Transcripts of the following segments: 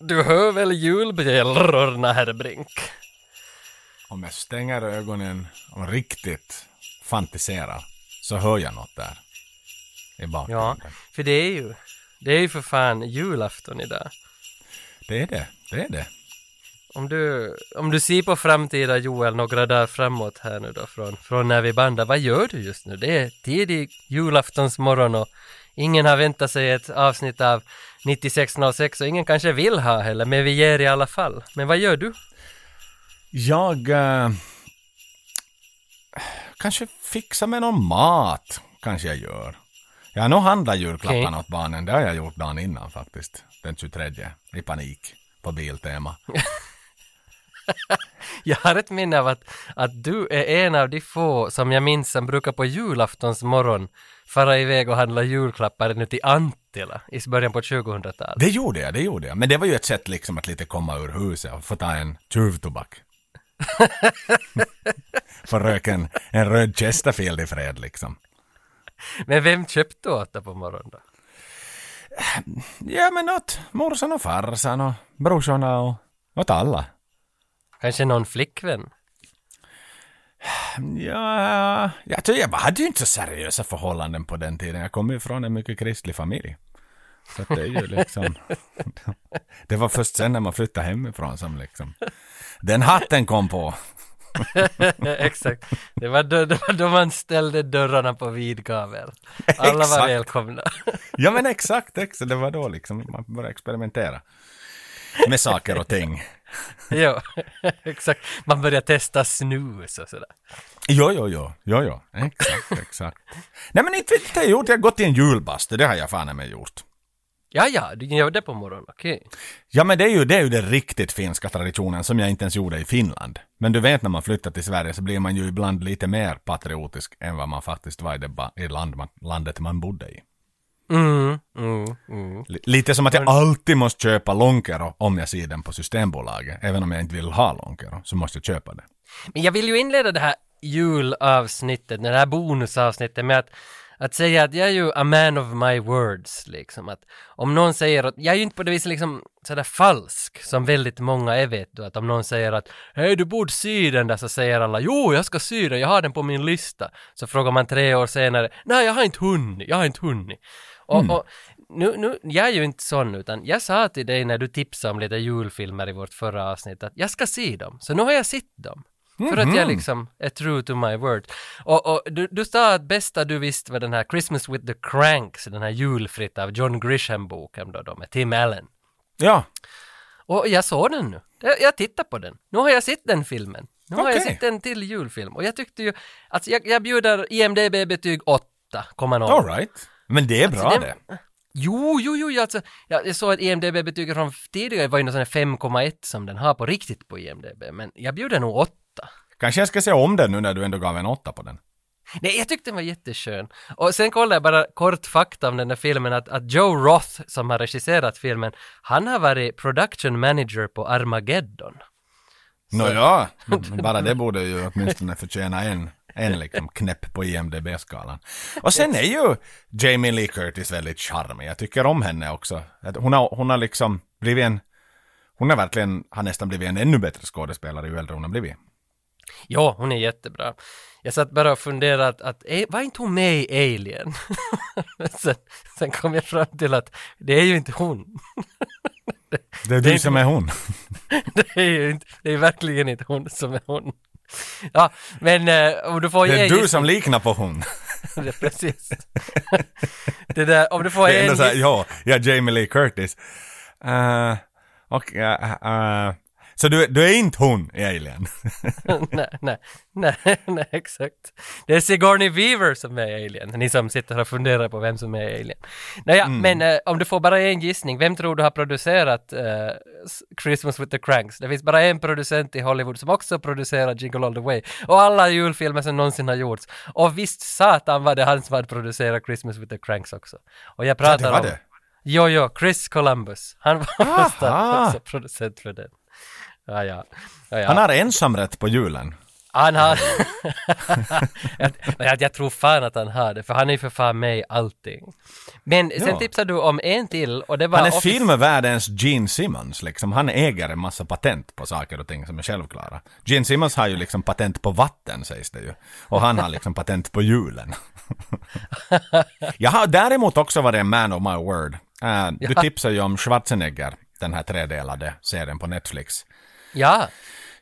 Du hör väl julbjällrorna, herr Brink? Om jag stänger ögonen och riktigt fantiserar så hör jag något där. I Ja, bakgrunden. för det är ju, det är ju för fan julafton idag. Det är det. Det är det. Om du, om du ser på framtida Joel några dagar framåt här nu då från, från när vi bandar, vad gör du just nu? Det är tidig julaftonsmorgon och ingen har väntat sig ett avsnitt av 9606 och ingen kanske vill ha heller, men vi ger i alla fall. Men vad gör du? Jag... eh, kanske fixar med någon mat. Kanske jag gör. Jag har nog handlat julklapparna Okej. åt barnen. Det har jag gjort dagen innan faktiskt. Den 23. I panik. På Biltema. Jag har ett minne av att, att du är en av de få som jag minns som brukar på julaftons morgon fara iväg och handla julklappar nu till Antila i början på 2000-talet. Det gjorde jag, det gjorde jag. Men det var ju ett sätt liksom att lite komma ur huset och få ta en tjuvtobak. få röka en, en röd Chesterfield i fred liksom. Men vem köpte åt dig på morgonen då? Ja men åt morsan och farsan och brorsorna och åt alla. Kanske någon flickvän? Ja, jag tror jag hade ju inte så seriösa förhållanden på den tiden. Jag kommer ju från en mycket kristlig familj. Så det är ju liksom... det var först sen när man flyttade hemifrån som liksom... Den hatten kom på. Exakt. Det var, då, det var då man ställde dörrarna på vid gavel. Alla var välkomna. Ja men exakt, exakt. Det var då liksom man började experimentera. Med saker och ting. Jo, exakt. Man började testa snus och sådär. Jo, jo, jo, jo, jo. Exakt, exakt. Nej men inte vet jag gjort. Jag har gått i en julbastu. Det har jag fan med gjort. Ja, ja, du gör det på morgonen, okej. Ja men det är ju det är ju den riktigt finska traditionen som jag inte ens gjorde i Finland. Men du vet när man flyttar till Sverige så blir man ju ibland lite mer patriotisk än vad man faktiskt var i det land man, landet man bodde i. Mm, mm, mm. Lite som att jag alltid måste köpa Lonkero om jag ser den på Systembolaget. Även om jag inte vill ha Lonkero så måste jag köpa det. Men jag vill ju inleda det här julavsnittet, det här bonusavsnittet med att, att säga att jag är ju a man of my words, liksom. Att om någon säger att, jag är ju inte på det viset liksom sådär falsk som väldigt många är vet du, att om någon säger att hej du borde sy den där så säger alla jo jag ska sy den, jag har den på min lista. Så frågar man tre år senare, nej jag har inte hunnit, jag har inte hunnit. Och, och nu, nu, jag är ju inte sån utan jag sa till dig när du tipsade om lite julfilmer i vårt förra avsnitt att jag ska se dem. Så nu har jag sett dem. För att jag liksom är true to my word. Och, och du, du sa att bästa du visste var den här Christmas with the Cranks, den här julfritt av John Grisham-boken då, då med Tim Allen. Ja, Och jag såg den nu. Jag, jag tittar på den. Nu har jag sett den filmen. Nu har jag sett en till julfilm. Och jag tyckte ju, alltså jag, jag bjuder IMDB-betyg 8,0. alright. Men det är bra Alltså, det. Jo, jo, jo, alltså, jag, jag såg att IMDB-betyget från tidigare var ju någon sån här 5,1 som den har på riktigt på IMDB, men jag bjuder nog 8. Kanske jag ska se om den nu när du ändå gav en åtta på den. Nej, jag tyckte den var jätteskön. Och sen kollade jag bara kort fakta om den där filmen, att, att Joe Roth, som har regisserat filmen, han har varit production manager på Armageddon. Nåja, bara det borde ju åtminstone förtjäna en, en liksom knäpp på IMDB-skalan. Och sen är ju Jamie Lee Curtis väldigt charmig. Jag tycker om henne också. Hon har, hon har liksom blivit en... Hon har verkligen, har nästan blivit en ännu bättre skådespelare ju äldre hon har blivit. Ja, hon är jättebra. Jag satt bara och funderade att, att eh, var inte hon med i Alien? Sen, sen kom jag fram till att det är ju inte hon. Det är du som är hon. det är ju inte, det är verkligen inte hon som är hon. Ja, men eh, om du får Det är du giss- som liknar på hon. det, är precis. det där, om du får Det är en ändå giss- ja, jag är Jamie Lee Curtis. Uh, och, uh, uh, så du, du är inte hon i Alien? nej, nej, nej, nej, exakt. Det är Sigourney Weaver som är Alien, ni som sitter och funderar på vem som är Alien. Nåja, Mm. men eh, om du får bara en gissning, vem tror du har producerat s- Christmas with the Cranks? Det finns bara en producent i Hollywood som också producerar Jingle All The Way. Och alla julfilmer som någonsin har gjorts. Och visst satan var det han som hade producerat Christmas with the Cranks också. Och jag pratar det var om... det? Jo, jo, Chris Columbus. Han var första också producent för den. Ja, ja. ja. Han har ensamrätt på julen. Han har... jag, jag, jag tror fan att han har det, för han är ju för fan med i allting. Men sen Ja. tipsade du om en till och det var... Han är Office- filmvärldens Gene Simmons liksom. Han äger en massa patent på saker och ting som är självklara. Gene Simmons har ju liksom patent på vatten sägs det ju. Och han har liksom patent på hjulen. Jag har däremot också varit en man of my word. Uh, du tipsade ju om Schwarzenegger, den här tredelade serien på Netflix. Ja,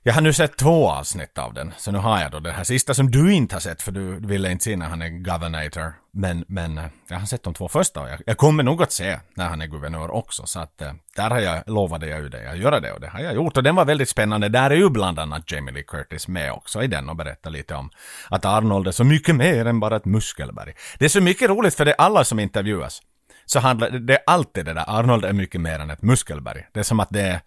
Jag har nu sett två avsnitt av den, så nu har jag då det här sista som du inte har sett för du ville inte se när han är governator. Men, men eh, jag har sett de två första och jag, jag kommer nog att se när han är guvernör också. Så att eh, där har jag, lovade jag ju det, jag göra det och det har jag gjort. Och den var väldigt spännande. Där är ju bland annat Jamie Lee Curtis med också i den och berättar lite om att Arnold är så mycket mer än bara ett muskelberg. Det är så mycket roligt för det är alla som intervjuas. Så handlar det är alltid det där, Arnold är mycket mer än ett muskelberg. Det är som att det är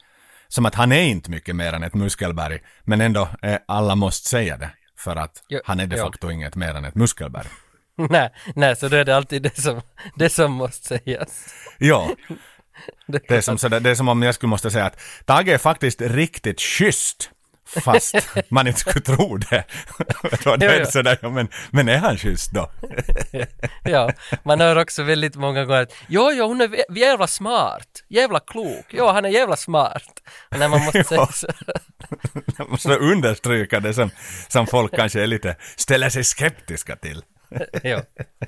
som att han är inte mycket mer än ett muskelberg, men ändå eh, alla måste säga det. För att Jo, han är de jo. facto inget mer än ett muskelberg. nej, nej, så då är det alltid det som, det som måste sägas. Ja, Det, det är, som, sådär, det är som om jag skulle måste säga att Tage är faktiskt riktigt schysst. Fast man inte skulle tro det. då det sådär, ja, men, men är han schysst då? Ja, man hör också väldigt många gånger att jo, jo, hon är jävla smart, jävla klok, jo, han är jävla smart. Och när man måste säga så, Jag måste understryka det som, som folk kanske är lite, ställer sig skeptiska till. ja,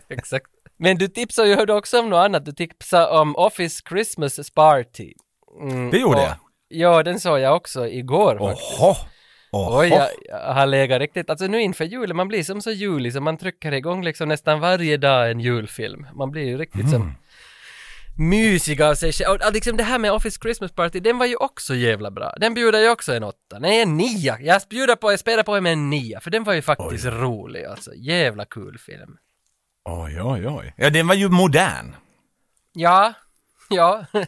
exakt. Men du tipsade ju också om något annat, du tipsade om Office Christmas Party. Mm, Det gjorde och- jag. Ja, den såg jag också igår faktiskt. Oho! Oho! Oj, jag, jag har legat riktigt, alltså nu inför julen, man blir som så julig så man trycker igång liksom nästan varje dag en julfilm. Man blir ju riktigt Mm. som mysig av sig själv. Och, liksom det här med Office Christmas Party, den var ju också jävla bra. Den bjuder ju också en åtta. Nej, en nia. Jag bjuder på, jag spelar på med en nia, för den var ju faktiskt rolig alltså. Jävla kul film. Oj, oj, oj. Ja, den var ju modern. Ja, ja,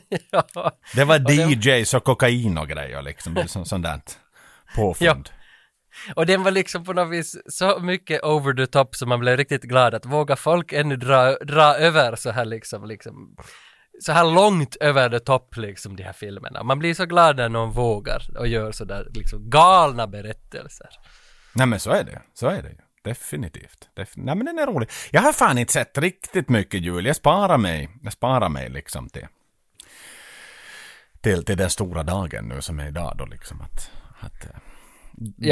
ja. Det var DJs och kokain och grejer liksom. Det så, sånt där påfund. Och den var liksom på något vis så mycket over the top så man blev riktigt glad att våga folk ännu dra, dra över så här liksom, liksom så här långt över the top liksom de här filmerna. Man blir så glad när någon vågar och gör så där liksom galna berättelser. Nej men så är det. Så är det ju. Definitivt. Def- Nej men den är rolig. Jag har fan inte sett riktigt mycket jul. Jag sparar mig. Jag sparar mig liksom till till, till den stora dagen nu som är idag då liksom att, att äh,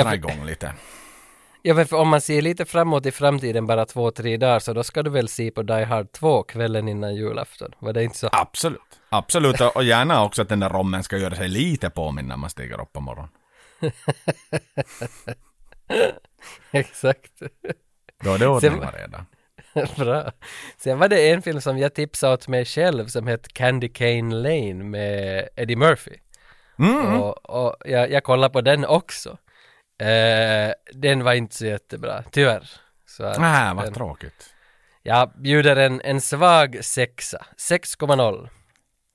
dra igång lite. Ja, men för om man ser lite framåt i framtiden, bara två, tre dagar, så då ska du väl se på Die Hard 2 kvällen innan julafton? Var det inte så? Absolut. Absolut. Och och gärna också att den där rommen ska göra sig lite påminn när man stiger upp på morgonen. Exakt. Då är det ordning Sen- och reda. Bra. Sen var det en film som jag tipsade åt mig själv som hette Candy Cane Lane med Eddie Murphy. Mm. Och, och jag, jag kollade på den också. Eh, den var inte så jättebra, tyvärr. Så att Nej, vad den, tråkigt. jag bjuder en, en svag sexa, 6,0.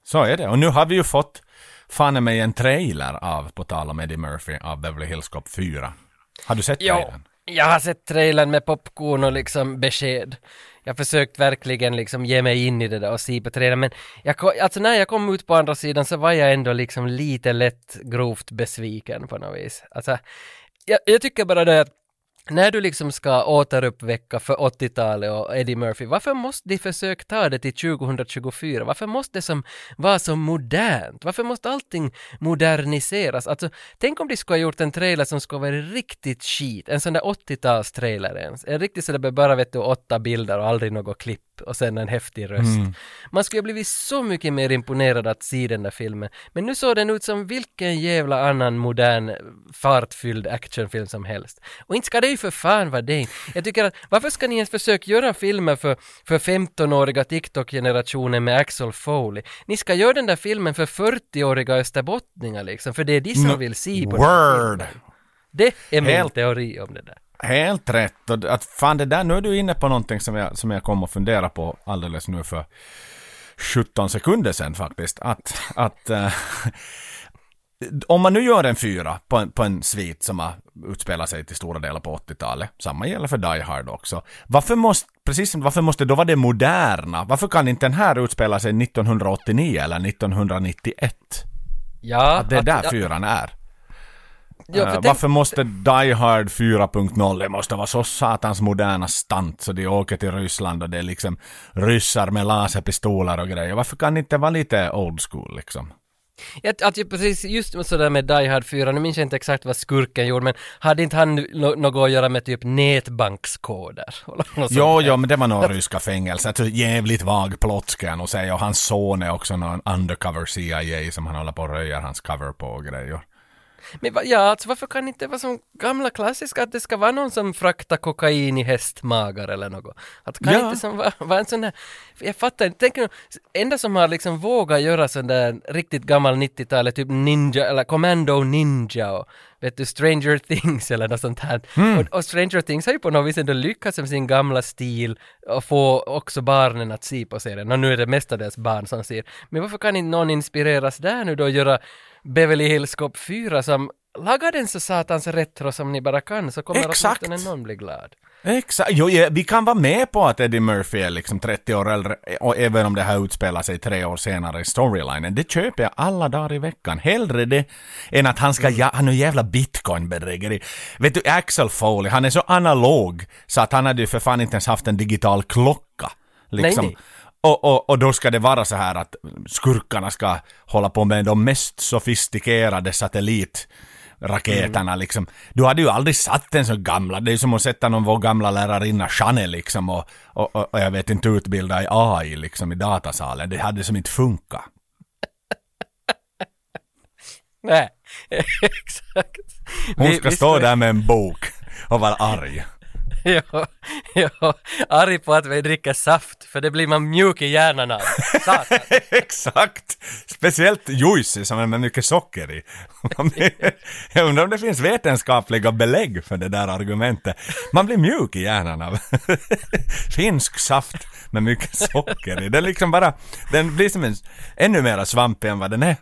Så är det. Och nu har vi ju fått fan mig en trailer av, på tal om Eddie Murphy, av Beverly Hills Cop 4. Har du sett Ja, trailern? jag har sett trailern med popcorn och liksom besked. Jag har försökt verkligen liksom ge mig in i det där och se på trailern men jag, ko- alltså när jag kom ut på andra sidan så var jag ändå liksom lite lätt grovt besviken på något vis. Alltså, jag, jag tycker bara det att när du liksom ska återuppväcka för 80-talet och Eddie Murphy, varför måste de försöka ta det till 2024? Varför måste det som vara så modernt? Varför måste allting moderniseras? Alltså, tänk om de skulle ha gjort en trailer som skulle vara riktigt skit, en sån där 80-tals-trailer ens. En riktigt så det bara vet du åtta bilder och aldrig något klipp och sen en häftig röst. Man skulle ha blivit så mycket mer imponerad att se den där filmen. Men nu såg den ut som vilken jävla annan modern fartfylld actionfilm som helst. Och inte ska det ju för fan vara det. Jag tycker att varför ska ni ens försöka göra filmer för, för 15-åriga TikTok-generationen med Axel Foley? Ni ska göra den där filmen för 40-åriga österbottningar liksom, för det är de som No, vill se på den här Word! filmen. Det är min Helt- teori om det där. Helt rätt. Och att fan det där, nu är du inne på någonting som jag, som jag kom att fundera på alldeles nu för 17 sekunder sedan faktiskt. Att, att eh, om man nu gör en fyra på en, på en svit som har utspelat sig till stora delar på 80-talet, samma gäller för Die Hard också. Varför måste, precis som, varför måste då vara det moderna? Varför kan inte den här utspela sig 1989 eller 1991? Ja, Att det är där att- fyran är. Ja, tänk- Varför måste Die Hard 4.0, det måste vara så satans moderna stant så de åker till Ryssland och det är liksom ryssar med laserpistoler och grejer. Varför kan det inte vara lite old school liksom? Att, att ju precis just sådär med Die Hard 4, nu minns jag inte exakt vad skurken gjorde, men hade inte han no, något att göra med typ nätbankskoder? Jo, jo, men det var nog ryska fängelser. Alltså, jävligt vag plott ska jag nog säga. Och hans son är också någon undercover CIA som han håller på och röjer hans cover på och grejer. Men ja, alltså varför kan det inte vara som gamla klassiska att det ska vara någon som fraktar kokain i hästmagar eller något? Att kan Ja. inte som vara va en sån där, jag fattar inte, tänk nu, enda som har liksom vågat göra sån där riktigt gammal 90-talet, typ Ninja eller Commando Ninja och vet du, Stranger Things eller något sånt här. Mm. Och, och Stranger Things har ju på något vis ändå lyckats med sin gamla stil och få också barnen att se på serien. Och nu är det mestadels barn som ser. Men varför kan inte någon inspireras där nu då och göra Beverly Hills Cop 4 som lagar den så satans retro som ni bara kan så kommer Exakt. åtminstone någon bli glad. Exakt, jo, ja, vi kan vara med på att Eddie Murphy är liksom 30 år äldre, och även om det här utspelar sig tre år senare i storylinen. Det köper jag alla dagar i veckan. Hellre det än att han ska, ja, han är jävla bitcoin-bedrägeri. Vet du, Axel Foley, han är så analog så att han hade ju för fan inte ens haft en digital klocka. Liksom. Nej, nej. Och, och, och då ska det vara så här att skurkarna ska hålla på med de mest sofistikerade satellitraketerna liksom. Du hade ju aldrig satt en så gamla, det är ju som att sätta någon vår gamla lärarinna Chanel liksom och, och, och, och jag vet inte utbilda i AI liksom i datasalen. Det hade som inte funkat. Nej, exakt. Hon Vi- ska vi stå där med en bok och vara arg. Ja, ja, arg på att vi dricker saft, för det blir man mjuk i hjärnan av. Satan. Exakt! Speciellt juicy som är med mycket socker i. Jag undrar om det finns vetenskapliga belägg för det där argumentet. Man blir mjuk i hjärnan av finsk saft med mycket socker i. Den liksom bara, den blir som en ännu mera svampig än vad den är.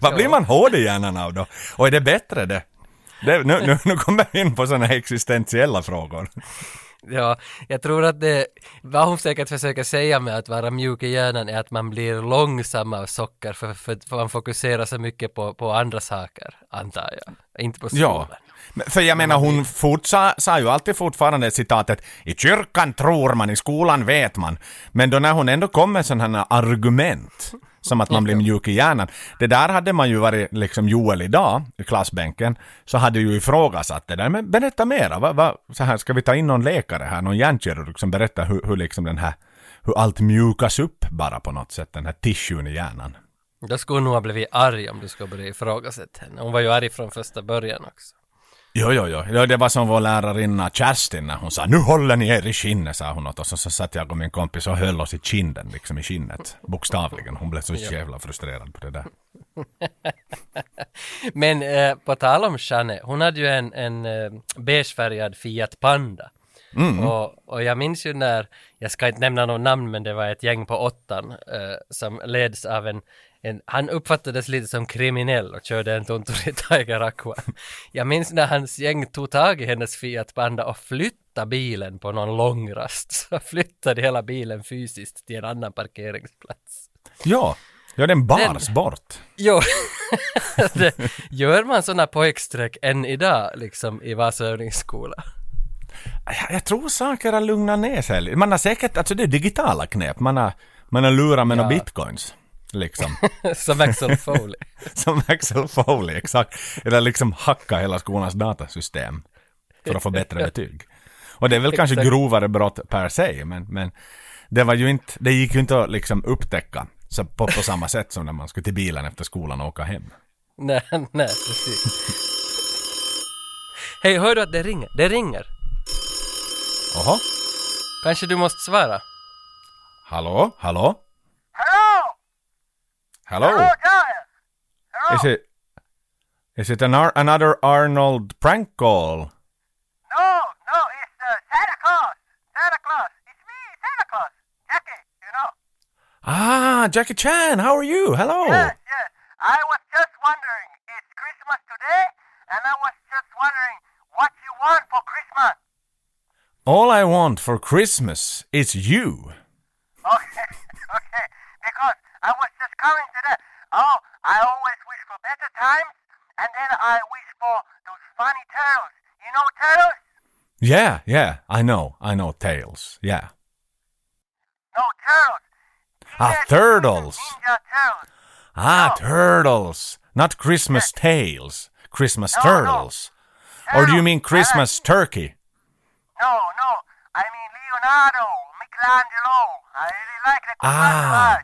vad blir man hård i hjärnan av då? Och är det bättre det? Det nu, nu, nu kommer vi in på sådana existentiella frågor. Ja, jag tror att det, vad hon säkert försöker säga med att vara mjuk i hjärnan är att man blir långsam av socker för, för, för man fokuserar så mycket på, på andra saker, antar jag. Inte på skolan. Ja. För jag menar hon fort sa, sa ju alltid fortfarande citatet i kyrkan tror man, i skolan vet man. Men då när hon ändå kom med sådana här argument som att man blir mjuk i hjärnan. Det där hade man ju varit liksom Joel idag i klassbänken så hade ju ifrågasatt det där. Men berätta mera, va, va, så här, ska vi ta in någon läkare här, någon hjärnkirurg som berättar hur, hur liksom den här hur allt mjukas upp bara på något sätt, den här tissuen i hjärnan. Då skulle hon nog ha blivit arg om du skulle börja ifrågasätta henne. Hon var ju arg från första början också. Jo, jo, jo. Ja, det var som vår lärarinna Kerstin när hon sa nu håller ni er i skinnet, sa hon åt oss. Och så satt jag och min kompis och höll oss i kinden, liksom i skinnet. Bokstavligen. Hon blev så jävla frustrerad på det där. Men eh, på tal om Jeanne, hon hade ju en, en eh, beigefärgad Fiat Panda. Och, och jag minns ju när, jag ska inte nämna någon namn men det var ett gäng på åttan eh, som leds av en, en, han uppfattades lite som kriminell och körde en Tunturi Tiger Aqua. Jag minns när hans gäng tog tag i hennes Fiat Panda och flyttade bilen på någon långrast. Så flyttade hela bilen fysiskt till en annan parkeringsplats. Ja, ja den bars bort. Jo, det, gör man sådana pojkstreck än idag liksom i Vasa övningsskola? Jag, jag tror saker har lugnat ner sig. Man har säkert, alltså det är digitala knep. Man har, man har lurat med några bitcoins. Liksom. Som Axel Foley. Som Axel Foley, exakt. Eller liksom hacka hela skolans datasystem. För att få bättre betyg. Och det är väl kanske grovare brott per se, men, men det var ju inte, det gick ju inte att liksom upptäcka så på, på samma sätt som när man skulle till bilen efter skolan och åka hem. nej, nej, precis. Hej, hör du att det ringer? Det ringer. Jaha? Kanske du måste svara? Hallå? Hallå? Hello! Hello? Hello, Is it, is it an Ar- another Arnold prank call? No, no, it's uh, Santa Claus! Santa Claus! It's me, Santa Claus! Jackie, you know. Ah, Jackie Chan, how are you? Hello. Yes, yes. I was just wondering, it's Christmas today, and I was just wondering what you want for Christmas. All I want for Christmas is you. Okay, okay, because I was to that. Oh, I always wish for better times, and then I wish for those funny turtles. You know turtles? Yeah, yeah, I know, I know Tails. Yeah. No, turtles. Ah, turtles. Ninja turtles. Ah, No. turtles, not Christmas tales. Christmas No, no. turtles. Or do you mean. Christmas turkey? No, no. I mean Leonardo, Michelangelo. I really like the Ah.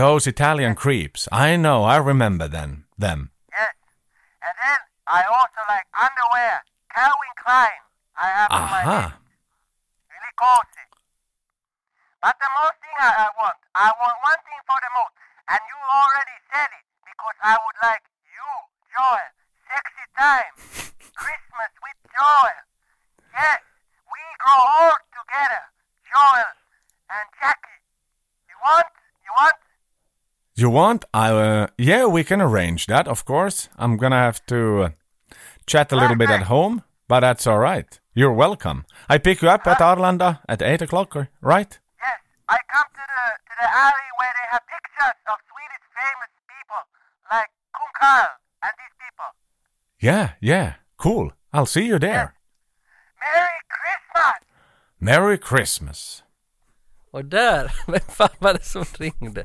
Those Italian creeps. I know, I remember them. Them. Yes. And then I also like underwear. Calvin Klein. I have on my Aha. list. Really cozy. But the most thing I, I want, I want one thing for the most, and you already said it, because I would like you, Joel, sexy time, Christmas with Joel. Yes, we grow old together, Joel and Jackie. You want? You want? You want? I uh, yeah, we can arrange that. Of course, I'm gonna have to uh, chat a little bit at home, but that's all right. You're welcome. I pick you up at Arlanda at eight o'clock, right? Yes, I come to the to the alley where they have pictures of Swedish famous people like Kung Karl and these people. Yeah, yeah, cool. I'll see you there. Merry Christmas! Merry Christmas. Och där, vem fan var det som ringde?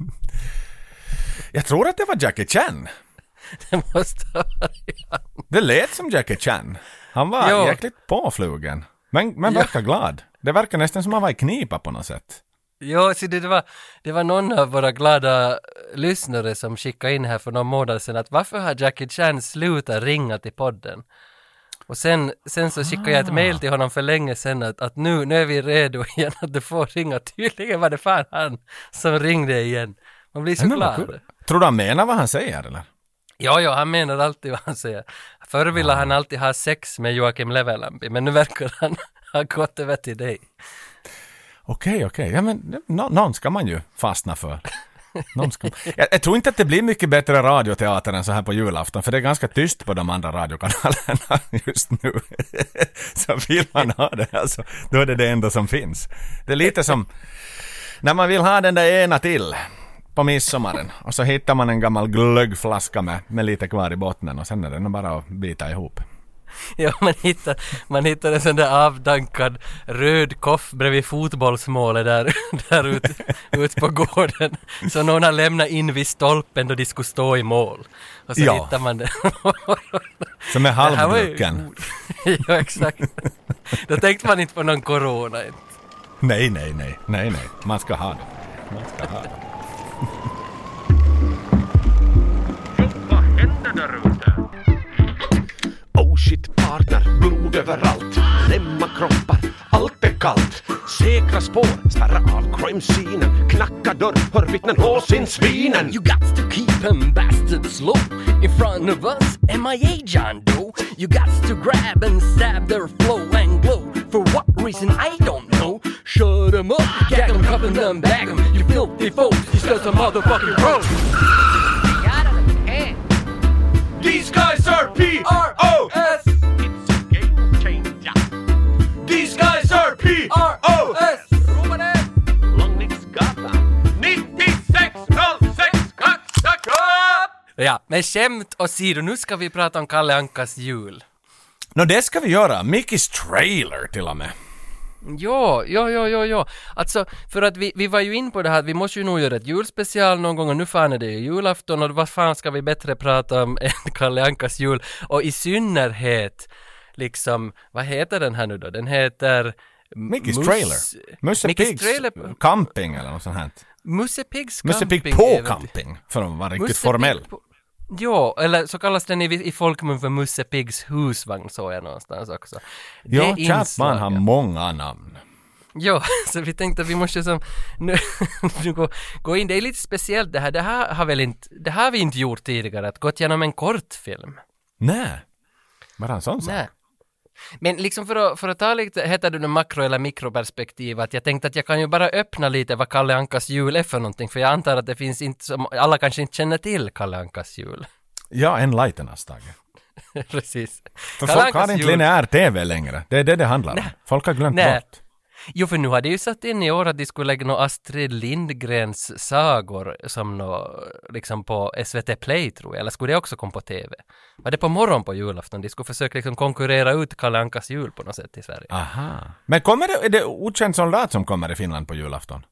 Jag tror att det var Jackie Chan. Det måste ha varit han. Det lät som Jackie Chan. Han var Jo. jäkligt påflugen. Men, men Ja. verkar glad. Det verkar nästan som han var i knipa på något sätt. Jo, så det, det, var, det var någon av våra glada lyssnare som skickade in här för några månader sedan att varför har Jackie Chan slutat ringa till podden? Och sen, sen så skickade jag ett mail till honom för länge sedan att, att nu, nu är vi redo igen att du får ringa. Tydligen var det fan han som ringde igen. Man blir så vad glad. kul. Tror du han menar vad han säger eller? Ja, ja, han menar alltid vad han säger. Förr ville han alltid ha sex med Joakim Levelampi, men nu verkar han ha gått över till dig. Okej, okej. Ja, men nå- någon ska man ju fastna för. Någon ska... jag, jag tror inte att det blir mycket bättre radioteater än så här på julafton, för det är ganska tyst på de andra radiokanalerna just nu. så vill man ha det, alltså, då är det det enda som finns. Det är lite som när man vill ha den där ena till på midsommaren och så hittar man en gammal glöggflaska med, med lite kvar i botten och sen är det bara att bita ihop. Ja, man hittar, man hittar en sån där avdankad röd koff bredvid fotbollsmålet där, där ut, ut på gården. Så någon har lämnat in vid stolpen då de skulle stå i mål. Och så Ja. hittar man det. Som är halvdrucken. ja, exakt. Då tänkte man inte på någon corona. inte. Nej, nej, nej, nej, nej. Man ska ha det. Man ska ha det. Vad händer där ute? Blod överallt Lämma kroppar, allt er är kallt Säkra spår, spärra av crime-scenen Knacka dörr, hör vittnen hås in svinen You got to keep them bastards low in front of us. MIA John Doe. You got to grab and stab their flow and glow. For what reason I don't know. Shut them up, gag them, cuff them, bag them. You filthy folks, you still some motherfucking road. These guys are P-R-O-S It's Ja, men skämt åsido, nu ska vi prata om Kalle Ankas jul. Nå, det ska vi göra. Mickis trailer till och med. Ja, ja, ja, ja, ja. Alltså, för att vi, vi var ju in på det här, vi måste ju nog göra ett julspecial någon gång och nu fan är det ju julafton och vad fan ska vi bättre prata om än Kalle Ankas jul och i synnerhet liksom, vad heter den här nu då? Den heter Mickis Mus- trailer. Musse Pigs trailer- camping eller något sånt här. Musse Pigs Musse camping. Pigg på är väl- camping, för att vara riktigt Musse formell. På- Ja, eller så kallas den i, i folkmun för Musse Piggs husvagn såg jag någonstans också. Ja, Det Chapman har många namn. Ja, så vi tänkte att vi måste som nu, nu gå, gå in, det är lite speciellt det här, det här har väl inte, det här har vi inte gjort tidigare, att gått igenom en kortfilm. Nej. Bara en sån sak. Nej. Men liksom för att, för att ta lite, heter det nu makro eller mikroperspektiv, att jag tänkte att jag kan ju bara öppna lite vad Kalle Ankas jul är för någonting, för jag antar att det finns inte som, alla kanske inte känner till Kalle Ankas jul. Ja, enlighten us, Tage. Precis. För Kalle folk har Ankas inte jul- lineär TV längre. Det är det det handlar om. Folk har glömt Nej. bort. Jo, för nu hade ju satt in i år att de skulle lägga nå Astrid Lindgrens sagor som nå, liksom på SVT Play tror jag, eller skulle det också komma på TV? Var det på morgon på julafton? De skulle försöka liksom konkurrera ut Kalle Ankas jul på något sätt i Sverige. Aha. Men kommer det, är det Okänd soldat som kommer i Finland på julafton?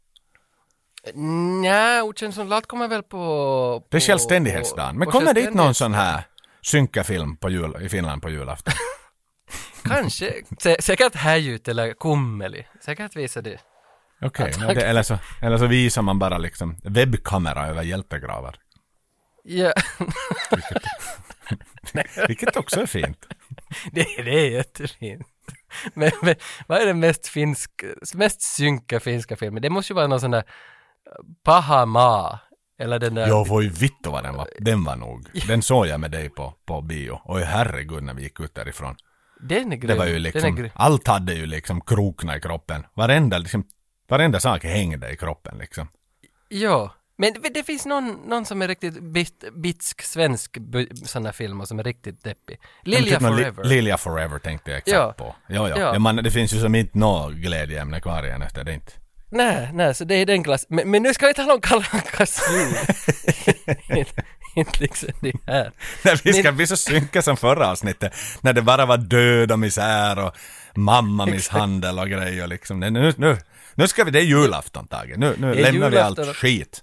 Nja, Okänd soldat kommer väl på... Det är på- självständighetsdagen. Men på kommer dit någon självständighets- sån här synkafilm på jul, i Finland på julafton? Kanske. Sä- säkert Häjut eller Kummeli. Säkert visar det. Okej, men det- eller, så, eller så visar man bara liksom webbkamera över hjältegravar. Ja, Vilket också är fint. det, det är jättefint. Men, men vad är den mest finsk, mest synka finska filmen? Det måste ju vara någon sån där Paha Ma. Eller den där... Får ju vittu vad den var. Den var nog. Den såg jag med dig på, på bio. Oj herregud när vi gick ut därifrån. Den är grym. Det var ju liksom, allt hade ju liksom krokna i kroppen. Varenda liksom, varenda sak hängde i kroppen liksom. Ja. Men det, finns någon, någon som är riktigt bit, bitsk svensk bu- sån här film och som är riktigt deppig. Lilja Typ någon Li- Forever. Lilja Forever tänkte jag exakt Ja. på. Ja, ja. Ja. ja. man, det finns ju som inte något glädjeämne kvar igen efter det inte. Nej, nej, så det är den klass. Men, men nu ska vi tala om Kalle Ankas. Inte- liksom det här. När vi ska bli så synka som förra avsnittet. När det bara var död och misär och mammamisshandel och grejer liksom. Nej, Nu, nu, nu ska vi, det är julafton Tage. Nu, nu lämnar vi allt skit.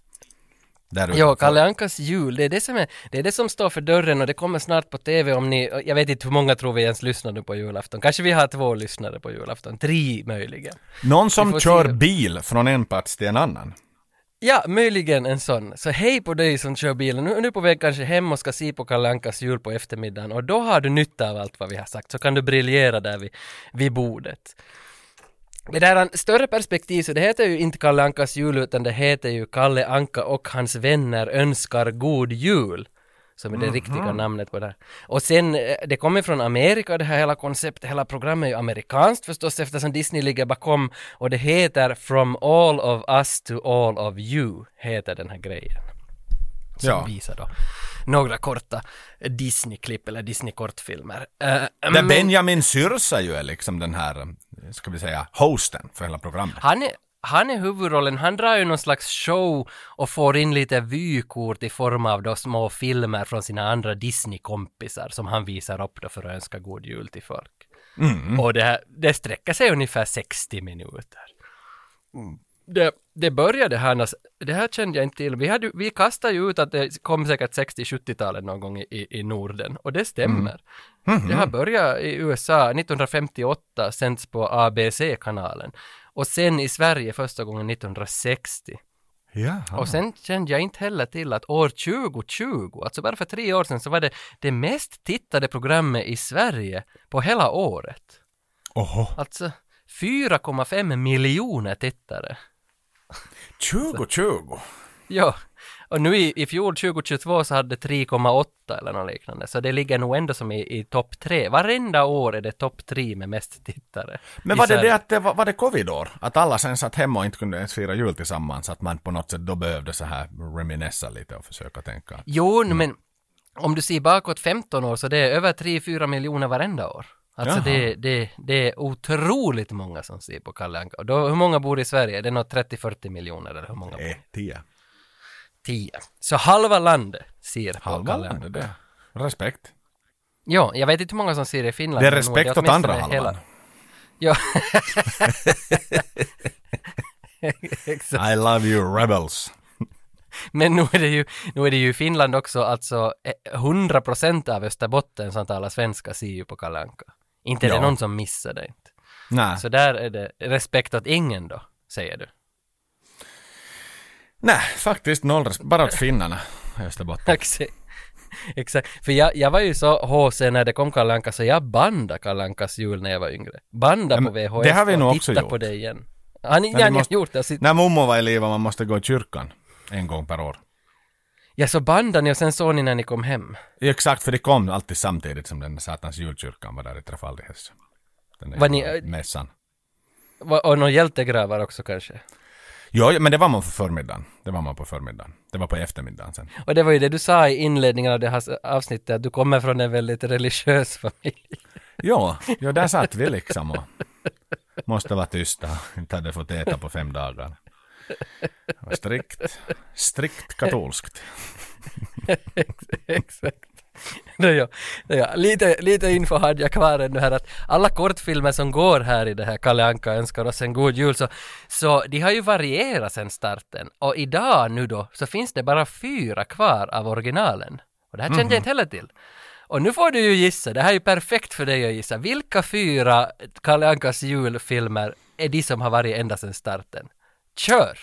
Där Ja. Kalle Ankas jul, det är det som är, det är det som står för dörren och det kommer snart på TV om ni, jag vet inte hur många tror vi ens lyssnar nu på julafton. Kanske vi har två lyssnare på julafton, tre möjligen. Någon som kör se. bil från en plats till en annan. Ja, möjligen en sån. Så hej på dig som kör bilen. Nu är du på väg kanske hem och ska se på Kalle Ankas jul på eftermiddagen och då har du nytta av allt vad vi har sagt. Så kan du briljera där vid, vid bordet. Det där är en större perspektiv, så det heter ju inte Kalle Ankas jul utan det heter ju Kalle Anka och hans vänner önskar god jul. Som är det riktiga namnet på det här. Och sen, eh, det kommer från Amerika det här hela konceptet, hela programmet är ju amerikanskt förstås eftersom Disney ligger bakom och det heter From all of us to all of you, heter den här grejen. Som Ja. visar då några korta Disney-klipp eller Disney-kortfilmer. Eh, Där men- Benjamin Syrsa ju är liksom den här, ska vi säga, hosten för hela programmet. Han är, han är huvudrollen, han drar ju någon slags show och får in lite vykort i form av då små filmer från sina andra Disney-kompisar som han visar upp då för att önska god jul till folk. Och det, här, det sträcker sig ungefär 60 minuter. Det, det började här, när- det här kände jag inte till. Vi, hade, vi kastade ju ut att det kom säkert 60-70-talet någon gång i, i, Norden. Och det stämmer. Det här började i USA 1958, sänds på ABC-kanalen. Och sen i Sverige första gången 1960. Jaha. Och sen kände jag inte heller till att år 2020, alltså bara för tre år sedan, så var det det mest tittade programmet i Sverige på hela året. Oho. Alltså 4,5 miljoner tittare. 2020. Ja, och nu i, i fjol 2022 så hade det 3,8 eller något liknande. Så det ligger nog ändå som i, i topp tre. Varenda år är det topp tre med mest tittare. Men var det det att det var, var det covid-år? Att alla sen satt hemma och inte kunde ens fira jul tillsammans? Att man på något sätt då behövde så här reminessa lite och försöka tänka. Jo, men om du ser bakåt 15 år så det är över 3-4 miljoner varenda år. Alltså det, det, det är otroligt många som ser på Kalle Anka. Då, hur många bor i Sverige? Det är nog 30-40 miljoner eller hur många? Eh, tio. 10. Så halva landet ser på Halva Kalle Anka. landet, det. Respekt. Ja, jag vet inte hur många som ser det i Finland. Det är respekt åt andra halvan. Ja. Exakt. I love you rebels. Men nu är det ju, nu är det ju i Finland också, alltså eh, 100% av Österbotten som talar svenska ser ju på Kalle Anka. Inte är det Ja. någon som missar det inte. Nej. Så där är det respekt åt ingen då, säger du. Nej, faktiskt noll respekt. Bara åt finnarna i Österbotten. Exakt. Exakt. För jag, jag var ju så HC när det kom Kalle Anka, så jag bandade Kalle Ankas jul när jag var yngre. Banda Ja, på VHS det har vi nog också titta gjort. på det igen. Men ja, ni har måste- gjort det? Så, När mommo var i livet man måste gå i kyrkan en gång per år. Ja, så bandade ni och sen såg ni när ni kom hem. Exakt, för det kom alltid samtidigt som den satans julkyrkan var där i Trefaldighäs. Den där Var ni- mässan. Va- Och några hjältegravar också kanske. Jo, men det var man på förmiddagen. Det var man på förmiddagen. Det var på eftermiddagen sen. Och det var ju det du sa i inledningen av det här avsnittet, att du kommer från en väldigt religiös familj. Ja, ja där satt vi liksom och Måste vara tysta. Inte hade fått äta på fem dagar. Strikt, strikt katolskt. Exakt. Nåja, nåja. Lite, lite info hade jag kvar ännu här att alla kortfilmer som går här i det här Kalle Anka önskar oss en god jul så, så de har ju varierat sedan starten och idag nu då så finns det bara fyra kvar av originalen. Och det här kände jag inte heller till. Och nu får du ju gissa, det här är ju perfekt för dig att gissa. Vilka fyra Kalle Ankas julfilmer är de som har varit ända sedan starten? Kör!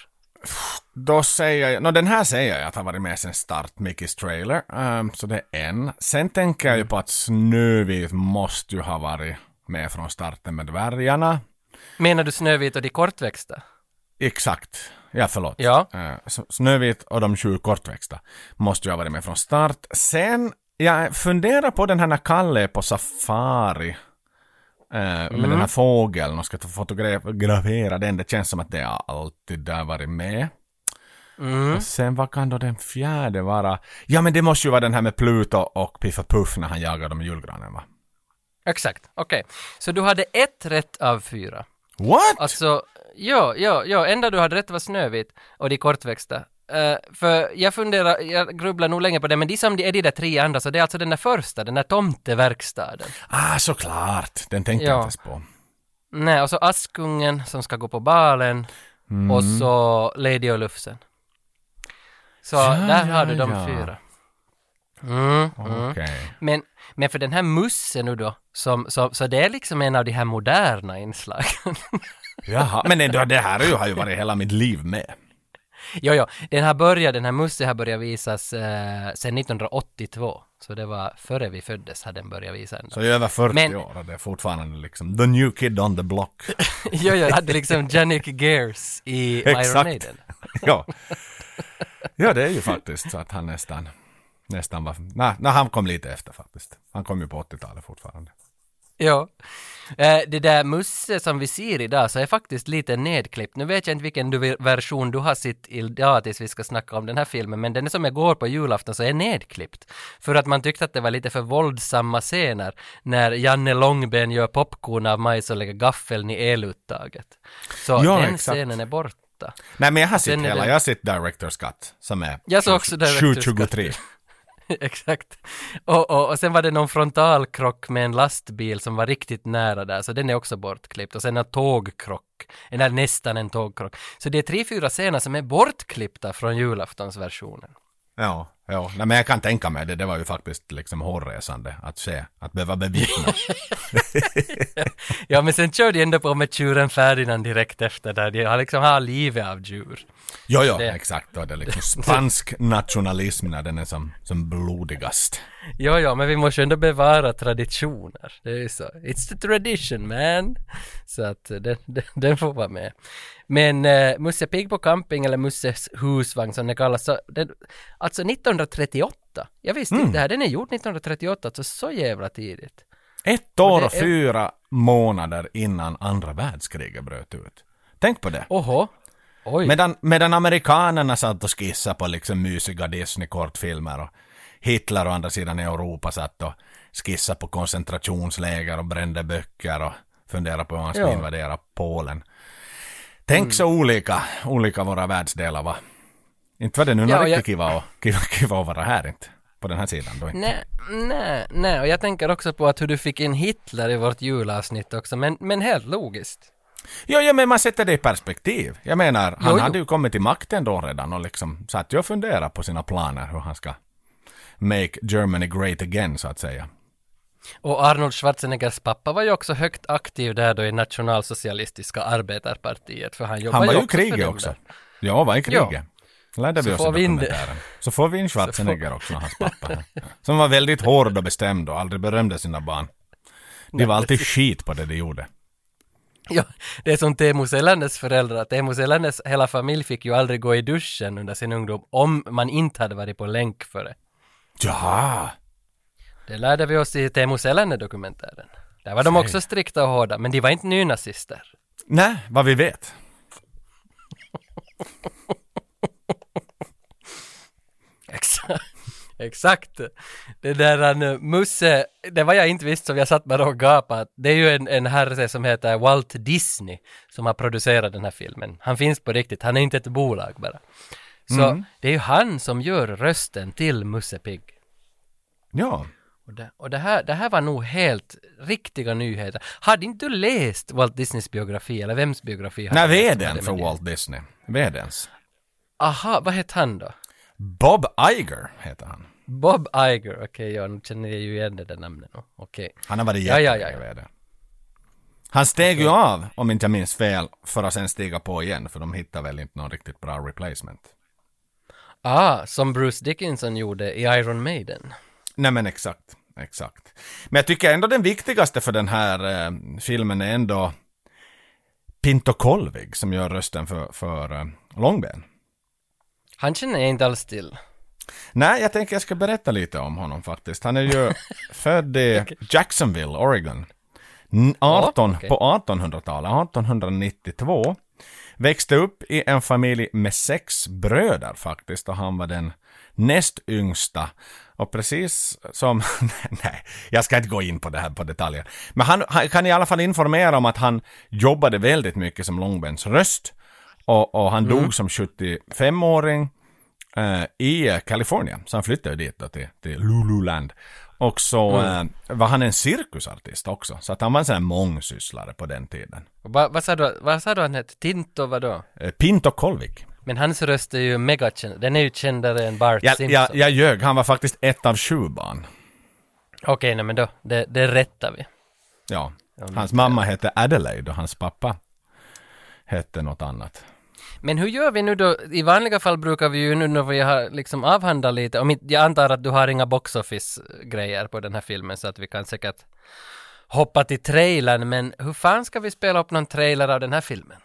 Då säger jag, no, den här säger jag att har varit med sen start, Mickey's trailer. Ehm, så det är en. Sen tänker jag ju på att Snövit måste ju ha varit med från starten med dvärgarna. Menar du Snövit och de kortväxta? Exakt. Ja, förlåt. Ja. Så Snövit och de sju kortväxta måste ju ha varit med från start. Sen, jag funderar på den här när Kalle är på safari. Eh, Med den här fågeln och ska fotografera den. Det känns som att det har alltid där varit med. Och sen vad kan då den fjärde vara? Ja men det måste ju vara den här med Pluto och Piff och Puff när han jagar dem i julgranen va? Exakt, okej. Så du hade ett rätt av fyra. What? Alltså, ja, ja, ja, enda du hade rätt var Snövit och de kortväxta. Eh, för jag funderar, jag grubblar nog länge på det, men de som de är de där tre andra, så det är alltså den där första, den där tomteverkstaden. Ah, såklart. Den tänkte jag Ja. inte ens på. Nej, och så Askungen som ska gå på balen, Mm. och så Lady och Lufsen. Så Ja, där ja, har du de ja. fyra. Mm, mm. Okej. Men, men för den här Musse nu då, som, som, så det är liksom en av de här moderna inslagen. Jaha, men ändå, det här har ju varit hela mitt liv med. Jo, jo, den har börjat, den här Musse har börjat visas eh, sedan 1982. Så det var före vi föddes hade den börjat visa ändå. Så i över 40 Men- år och det är fortfarande liksom the new kid on the block. jo, jo, hade liksom Jannik Gears i Iron. Maiden. ja. ja, det är ju faktiskt så att han nästan, nästan var, nej, nej, han kom lite efter faktiskt. Han kom ju på 80-talet fortfarande. Ja. Eh, det där Musse som vi ser idag så är faktiskt lite nedklippt. Nu vet jag inte vilken du, version du har sett idag tills vi ska snacka om den här filmen, men den som jag går på julafton så är nedklippt. För att man tyckte att det var lite för våldsamma scener när Janne Långben gör popcorn av majs och lägger gaffeln i eluttaget. Så Ja, den exakt. scenen är borta. Nej, men jag har sett hela, det- jag har sett Director's Cut som är Jag såg också Director's Cut. 723. Exakt. Och, och, och sen var det någon frontalkrock med en lastbil som var riktigt nära där, så den är också bortklippt. Och sen en tågkrock, eller nästan en tågkrock. Så det är tre, fyra scener som är bortklippta från julaftonsversionen. Ja, ja. Nej, men jag kan tänka mig det. Det var ju faktiskt liksom hårresande att se, att behöva bevittna. Ja, men sen körde jag ändå på med tjuren Ferdinand direkt efter där. De har liksom har livet av djur. jo, jo, Det- exakt. Och det är liksom spansk nationalism när den är som, som blodigast. Jo, jo, men vi måste ju ändå bevara traditioner. Det är ju så. It's the tradition man. Så att eh, den, den, den får vara med. Men uh, Musse Pigg på camping eller Musses husvagn som det kallas, så den, alltså 1938. Jag visste inte det här, den är gjord 1938, alltså så jävla tidigt. Ett år och är- fyra månader innan andra världskriget bröt ut. Tänk på det. Oho. Oj. Medan, medan amerikanerna satt och skissade på liksom mysiga Disney-kortfilmer och Hitler å andra sidan i Europa satt och skissade på koncentrationsläger och brände böcker och funderade på hur man ska Ja. Mm. invadera Polen. Tänk så olika, olika våra världsdelar var. Inte var det nu Ja, och riktigt jag- kiva, att- kiva, kiva att vara här inte. På den här sidan då inte. Nej, nej, nej, och jag tänker också på att hur du fick in Hitler i vårt julavsnitt också, men, men helt logiskt. Jo, jo, men man sätter det i perspektiv. Jag menar, han jo. hade ju kommit till makten då redan och liksom satt ju och funderade på sina planer hur han ska make Germany great again, så att säga. Och Arnold Schwarzeneggers pappa var ju också högt aktiv där då i nationalsocialistiska arbetarpartiet, för han jobbade Han var ju i kriget också. där. Ja, var i kriget. Ja. Lärde Så vi oss får vi in. Så får vi in Schwarzenegger också, hans pappa. Som var väldigt hård och bestämd och aldrig berömde sina barn. De var alltid skit på det de gjorde. Ja, det är som Teemu Selännes föräldrar. Teemu Selännes hela familj fick ju aldrig gå i duschen under sin ungdom om man inte hade varit på länk för det. Ja, Det lärde vi oss i Teemu Selänne-dokumentären. Där var de också strikta och hårda, men de var inte nynazister. nej, vad vi vet. Exakt. Exakt. Det där han, eh, Musse, det var jag inte visste som jag satt bara och gapade. Det är ju en, en herre som heter Walt Disney som har producerat den här filmen. Han finns på riktigt, han är inte ett bolag bara. Så det är ju han som gör rösten till Musse Pigg. Ja. Och, det, och det, här, det här var nog helt riktiga nyheter. Hade inte du läst Walt Disneys biografi, eller vems biografi? Nej, vdn för? Walt Disney. Vdns. Aha, vad hette han då? Bob Iger heter han. Bob Iger, okej, ja, nu känner jag ju igen det där namnet. Okej. Han har varit Ja, ja, jättelänge ja, ja. VD. Han steg ju av, om inte jag minns fel, för att sen stiga på igen, för de hittade väl inte någon riktigt bra replacement. Ah, som Bruce Dickinson gjorde i Iron Maiden. Nej men exakt, exakt. Men jag tycker ändå den viktigaste för den här eh, filmen är ändå Pinto Kolvig som gör rösten för, för eh, Långben. Han känner jag inte alls till. Nej, jag tänker jag ska berätta lite om honom faktiskt. Han är ju född i Jacksonville, Oregon. N- 18, okej. På 1800-talet, 1892. Växte upp i en familj med sex bröder faktiskt och han var den näst yngsta. Och precis som, nej, jag ska inte gå in på det här på detaljer. Men han, han kan i alla fall informera om att han jobbade väldigt mycket som Långbens röst. Och, och han dog som 75-åring eh, i Kalifornien. Så han flyttade dit då till, till Lululand. Och så eh, var han en cirkusartist också. Så att han var en sån här mångsysslare på den tiden. Va, vad, sa du, vad sa du han hette? Tinto vadå? Eh, Pinto Kolvik. Men hans röst är ju megakänd. Den är ju kändare än Bart Jag, Simpson. jag, jag ljög, han var faktiskt ett av sju barn. Okej, nej men då, det, det rättar vi. Ja. Hans mamma hette Adelaide och hans pappa hette något annat. Men hur gör vi nu då? I vanliga fall brukar vi ju nu när vi har liksom avhandlat lite, om jag antar att du har inga box office-grejer på den här filmen så att vi kan säkert hoppa till trailern, men hur fan ska vi spela upp någon trailer av den här filmen?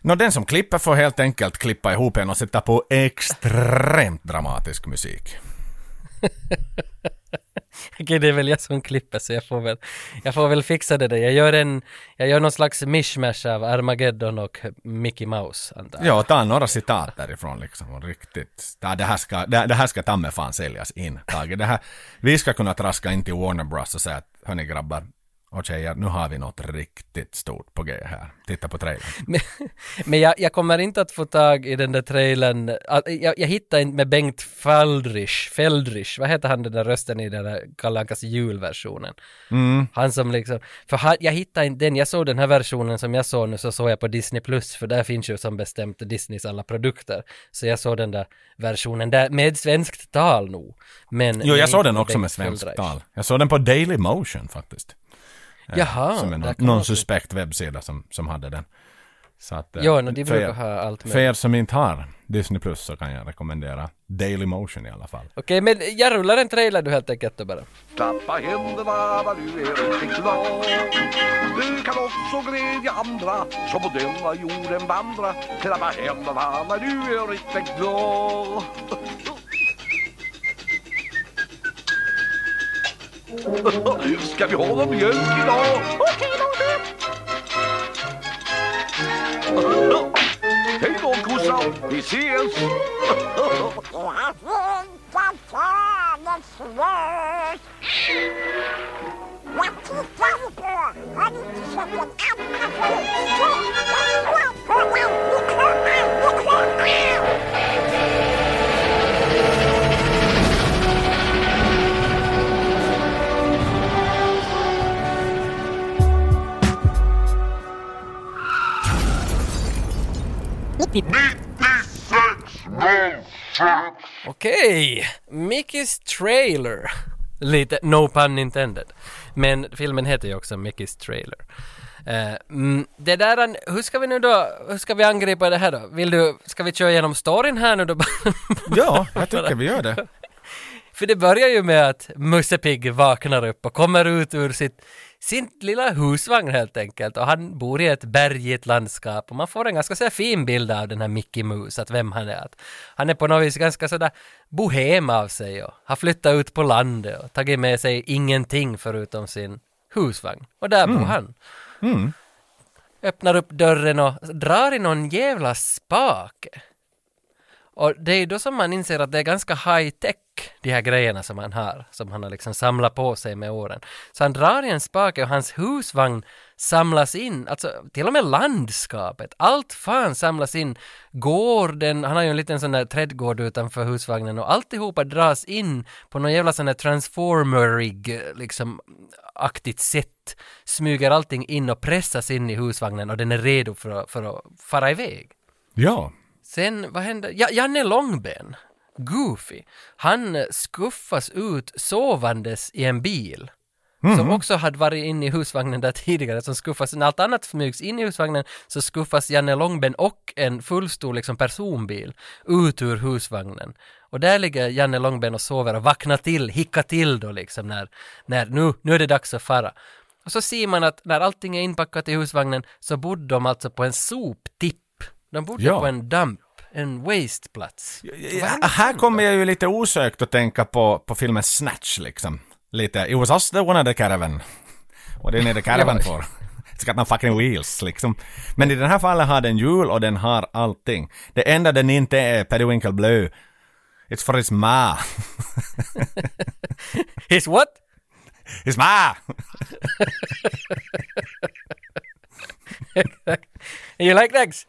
Nå, den som klipper får helt enkelt klippa ihop en och sätta på extremt dramatisk musik. Okej, det är väl jag som klipper så jag får väl, jag får väl fixa det där. Jag gör en, jag gör någon slags mishmash av Armageddon och Mickey Mouse, antar jag. Ja, ta några citat därifrån liksom. och Riktigt. Ja, det här ska, det, det här ska ta fan säljas in, Tage. Det här, vi ska kunna traska in till Warner Bros och säga att hörni grabbar och tjejer, nu har vi något riktigt stort på G här. Titta på trailern. Men, men jag, jag kommer inte att få tag i den där trailern. Jag, jag hittar inte med Bengt Feldrich, Feldrich, vad heter han den där rösten i den där Kalle Ankas julversionen? Han som liksom, för han, jag hittade inte den, jag såg den här versionen som jag såg nu så såg jag på Disney Plus för där finns ju som bestämt Disneys alla produkter. Så jag såg den där versionen där med svenskt tal nog. Men Jo, jag såg den också Bengt med svenskt tal. Jag såg den på Daily Motion faktiskt. Jaha, som är där någon, man- suspekt webbsida som, som hade den. Så att, eh, Ja, no, de för brukar er- ha allt med. För er som inte har Disney Plus så kan jag rekommendera Daily Motion i alla fall. Okej, men jag rullar en trailer du helt enkelt då bara. Klappa händerna när du är riktigt glad. Du kan också glädja andra som på denna jorden vandra. Klappa händerna när du är riktigt glad. Ska vi ha någon mjölk idag? Okej då. Hej då kossan, vi ses! Vad tittar du på? Har du inte sett en Okej, Mickey's Trailer. Lite no pun intended. Men filmen heter ju också Mickey's Trailer. Eh, mm, det där, hur ska vi nu då, hur ska vi angripa det här då? Vill du, ska vi köra igenom storyn här nu då? Ja, jag tycker vi gör det. För det börjar ju med att Musse Pigg vaknar upp och kommer ut ur sitt, sin lilla husvagn helt enkelt och han bor i ett bergigt landskap och man får en ganska så fin bild av den här Mickey Mouse, att vem han är. Att han är på något vis ganska sådär bohem av sig och har flyttat ut på landet och tagit med sig ingenting förutom sin husvagn. Och där bor han. Öppnar upp dörren och drar i någon jävla spake. Och det är då som man inser att det är ganska high tech, de här grejerna som han har, som han har liksom samlat på sig med åren. Så han drar i en spake och hans husvagn samlas in, alltså till och med landskapet, allt fan samlas in. Gården, han har ju en liten sån där trädgård utanför husvagnen och alltihopa dras in på någon jävla sån där transformerig, liksom aktigt sätt. Smyger allting in och pressas in i husvagnen och den är redo för att, för att fara iväg. Ja. Sen, vad hände? Ja, Janne Långben, Goofy, han eh, skuffas ut sovandes i en bil. Som också hade varit inne i husvagnen där tidigare, som skuffas, när allt annat smygs in i husvagnen så skuffas Janne Långben och en fullstor liksom personbil ut ur husvagnen. Och där ligger Janne Långben och sover och vaknar till, hickar till då liksom när, när nu, nu är det dags att fara. Och så ser man att när allting är inpackat i husvagnen så bodde de alltså på en soptipp. De bodde Ja. på en dump, en wasteplats. Ja, här kommer jag ju lite osökt att tänka på, på filmen Snatch liksom. Lite, it was us that wanted the caravan. What do you need a caravan for? It's got no fucking wheels liksom. Men i den här fallet har den hjul och den har allting. Det enda den inte är Periwinkle Blue. It's for his ma. His what? His ma! You like dogs?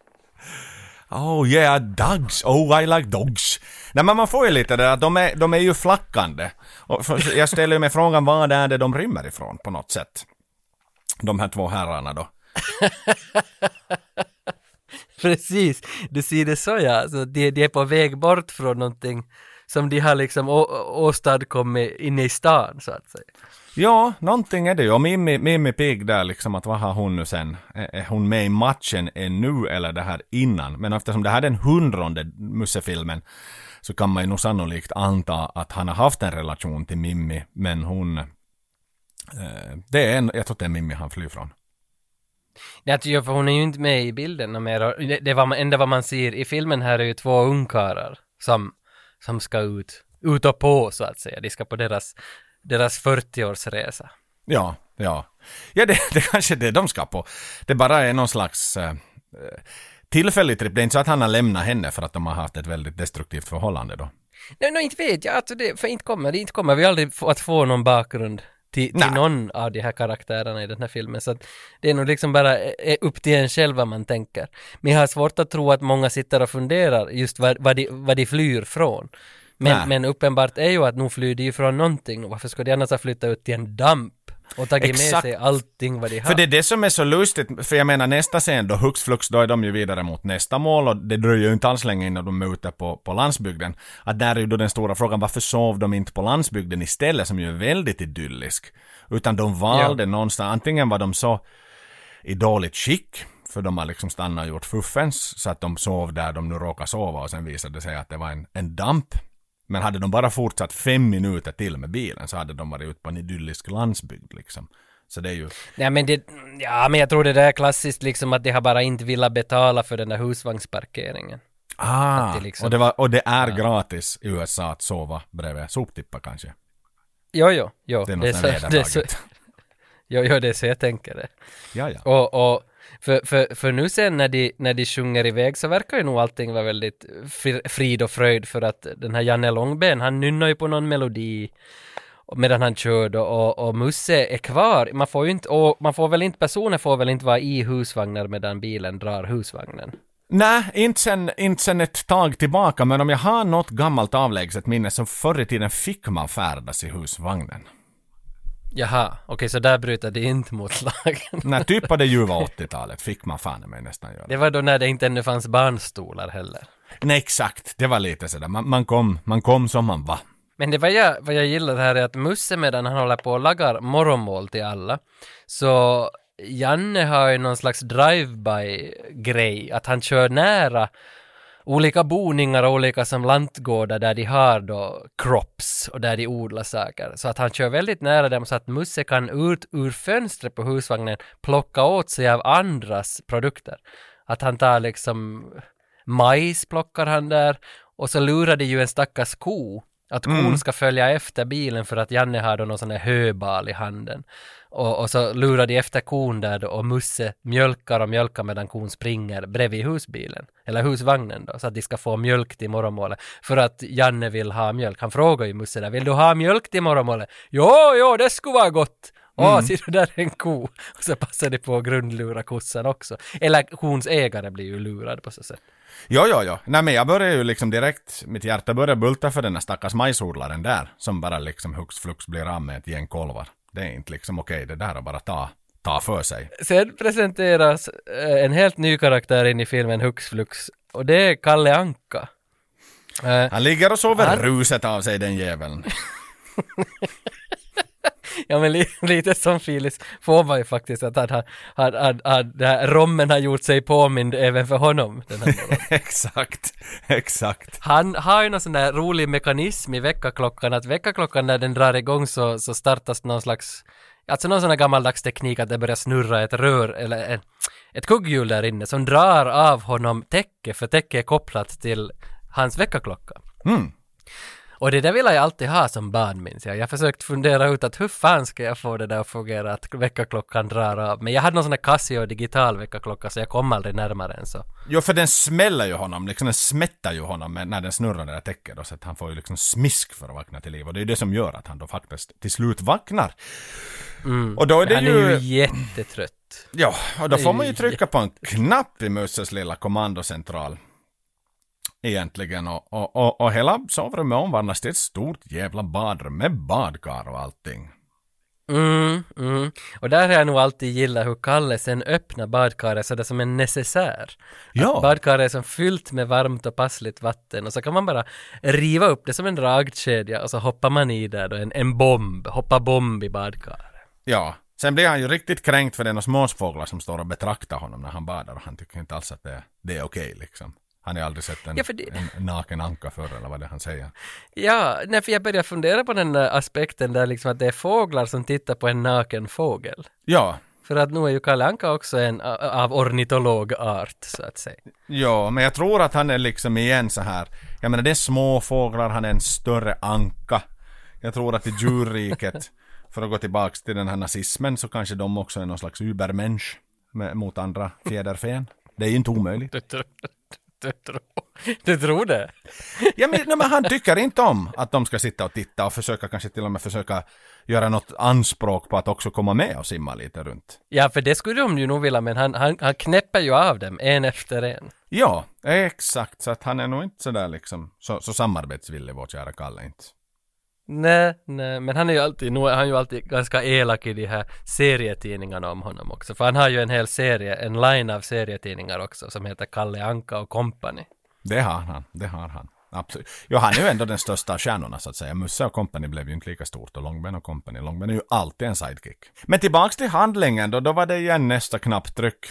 Oh yeah, dogs. Oh I like dogs. Nej men man får ju lite det att de är, de är ju flackande. Och jag ställer ju mig frågan vad är det de rymmer ifrån på något sätt? De här två herrarna då. Precis, du ser det så ja, så de, de är på väg bort från någonting som de har liksom å, åstadkommit inne i stan så att säga. Ja, någonting är det ju. Och Mimmi, Mimmi Pigg där liksom att vad har hon nu sen? Är, hon med i matchen ännu eller det här innan? Men eftersom det här är den hundrade Musse-filmen så kan man ju nog sannolikt anta att han har haft en relation till Mimmi, men hon... Eh, det är en, jag tror det är Mimmi han flyr från. Att- ja, för hon är ju inte med i bilden mer. Det, det var enda vad man ser i filmen här är ju två ungkarlar som, som ska ut, ut och på så att säga. De ska på deras, deras 40-årsresa. Ja, ja. Ja, det, det kanske är det de ska på. Det bara är någon slags eh, tillfällig tripp. Det är inte så att han har lämnat henne för att de har haft ett väldigt destruktivt förhållande då. Nej, nej, inte vet jag. Alltså det, för inte kommer, det inte kommer vi aldrig få, att få någon bakgrund till, till någon av de här karaktärerna i den här filmen. Så att det är nog liksom bara eh, upp till en själv vad man tänker. Men jag har svårt att tro att många sitter och funderar just vad, vad, de, vad de flyr från. Nej. Men, men uppenbart är ju att nu flyr de ju från någonting. Varför skulle de annars ha flyttat ut till en damp och tagit med sig allting vad de har? För det är det som är så lustigt, för jag menar nästa scen då, hux flux, då är de ju vidare mot nästa mål och det dröjer ju inte alls länge innan de är ute på, på landsbygden. Att där är ju då den stora frågan, varför sov de inte på landsbygden istället, som ju är väldigt idyllisk? Utan de valde någonstans, antingen var de så i dåligt skick, för de har liksom stannat och gjort fuffens, så att de sov där de nu råkar sova och sen visade det sig att det var en, en damp. Men hade de bara fortsatt fem minuter till med bilen så hade de varit ute på en idyllisk landsbygd liksom. Så det är ju... Ja men det, ja men jag tror det där är klassiskt liksom att de har bara inte velat betala för den där husvagnsparkeringen. Ah, det liksom- och, det var, och det är gratis i USA att sova bredvid soptippar kanske. Jo, jo, jo. Det är något så, sånt det är så, jo, jo, det är så jag tänker det. Ja, ja. Och, och för, för, för nu sen när de, när de sjunger iväg så verkar ju nog allting vara väldigt frid och fröjd för att den här Janne Långben, han nynnar ju på någon melodi medan han kör då och, och Musse är kvar. Man får ju inte, och man får väl inte, personer får väl inte vara i husvagnar medan bilen drar husvagnen. Nej, inte sen, inte sen ett tag tillbaka, men om jag har något gammalt avlägset minne så förr i tiden fick man färdas i husvagnen. Jaha, okej så där bryter de inte mot lagen. När typ på det ljuva 80-talet fick man fan mig nästan göra. Det var då när det inte ännu fanns barnstolar heller. Nej, exakt. Det var lite sådär. Man, man, kom, man kom som man var. Men det vad jag, vad jag gillar här är att Musse medan han håller på och lagar morgonmål till alla, så Janne har ju någon slags drive-by grej, att han kör nära olika boningar och olika som lantgårdar där de har då crops och där de odlar saker. Så att han kör väldigt nära dem så att Musse kan ut ur fönstret på husvagnen plocka åt sig av andras produkter. Att han tar liksom majs plockar han där och så lurar det ju en stackars ko att kon ska följa efter bilen för att Janne har då någon sån här höbal i handen. Och, och så lurar de efter kon där då och Musse mjölkar och mjölkar medan kon springer bredvid husbilen, eller husvagnen då, så att de ska få mjölk till morgonmålet. För att Janne vill ha mjölk. Han frågar ju Musse där, vill du ha mjölk till morgonmålet? Jo, jo, det skulle vara gott! Mm. ser du där är en ko! Och så passar de på att grundlura kossan också. Eller kons ägare blir ju lurad på så sätt. Jo, jo, jo. Nej men jag började ju liksom direkt, mitt hjärta började bulta för den där stackars majsodlaren där, som bara liksom hux flux blir av med ett gäng kolvar. Det är inte liksom okej, det där är bara ta, ta för sig. Sen presenteras eh, en helt ny karaktär in i filmen Hux Flux och det är Kalle Anka. Eh, Han ligger och sover Han- ruset av sig den jäveln. ja men li, lite som Filis ju faktiskt att han, han, han, han, det här rommen har gjort sig påmind även för honom. Den här exakt, exakt. Han har ju någon sån där rolig mekanism i väckarklockan att väckarklockan när den drar igång så, så startas någon slags Alltså någon sån här gammaldags teknik att det börjar snurra ett rör eller en, ett kugghjul där inne som drar av honom täcke för täcke är kopplat till hans väckarklocka. Mm. Och det där vill jag alltid ha som barn minns jag. Jag har försökt fundera ut att hur fan ska jag få det där att fungera att väckarklockan drar av. Men jag hade någon sån här Casio digital väckarklocka så jag kom aldrig närmare än så. Jo, för den smäller ju honom, liksom den smättar ju honom när den snurrar det där täcket då, så att han får ju liksom smisk för att vakna till liv. Och det är ju det som gör att han då faktiskt till slut vaknar. Och då är det Han ju... är ju jättetrött. Ja, och då får man ju trycka på en knapp i Musses lilla kommandocentral. Egentligen och, och, och, och hela sovrummet omvandlas till ett stort jävla badrum med badkar och allting. Mm, mm. Och där har jag nog alltid gillat hur Kalle sen öppnar badkaret sådär som en necessär. Ja. Att badkaret är som fyllt med varmt och passligt vatten och så kan man bara riva upp det som en dragkedja och så hoppar man i där då, en, en bomb, hoppa bomb i badkaret. Ja. Sen blir han ju riktigt kränkt för det är några småfåglar som står och betraktar honom när han badar och han tycker inte alls att det, det är okej liksom. Han har aldrig sett en, Ja, för det- en naken anka förr eller vad det han säger. Ja, nej för jag börjar fundera på den aspekten där liksom att det är fåglar som tittar på en naken fågel. Ja, För att nu är ju Kalle Anka också en av ornitologart så att säga. Ja, men jag tror att han är liksom igen så här. Jag menar det är små fåglar, han är en större anka. Jag tror att i djurriket, för att gå tillbaks till den här nazismen, så kanske de också är någon slags übermensch med, mot andra fjäderfen. Det är ju inte omöjligt. Du tror, du tror, det? Ja, men, nej, men han tycker inte om att de ska sitta och titta och försöka kanske till och med försöka göra något anspråk på att också komma med och simma lite runt. Ja, för det skulle de ju nog vilja, men han, han, han knäpper ju av dem en efter en. Ja, exakt. Så att han är nog inte sådär liksom så, så samarbetsvillig vår kära Kalle inte. Nej, nej, men han är ju alltid, nu är han ju alltid ganska elak i de här serietidningarna om honom också. För han har ju en hel serie, en line av serietidningar också som heter Kalle Anka och Company. Det har han, det har han. Absolut. Jo, han är ju ändå den största av stjärnorna så att säga. Musse och Company blev ju inte lika stort och Långben och Company. Långben är ju alltid en sidekick. Men tillbaks till handlingen då, då var det igen nästa knapptryck.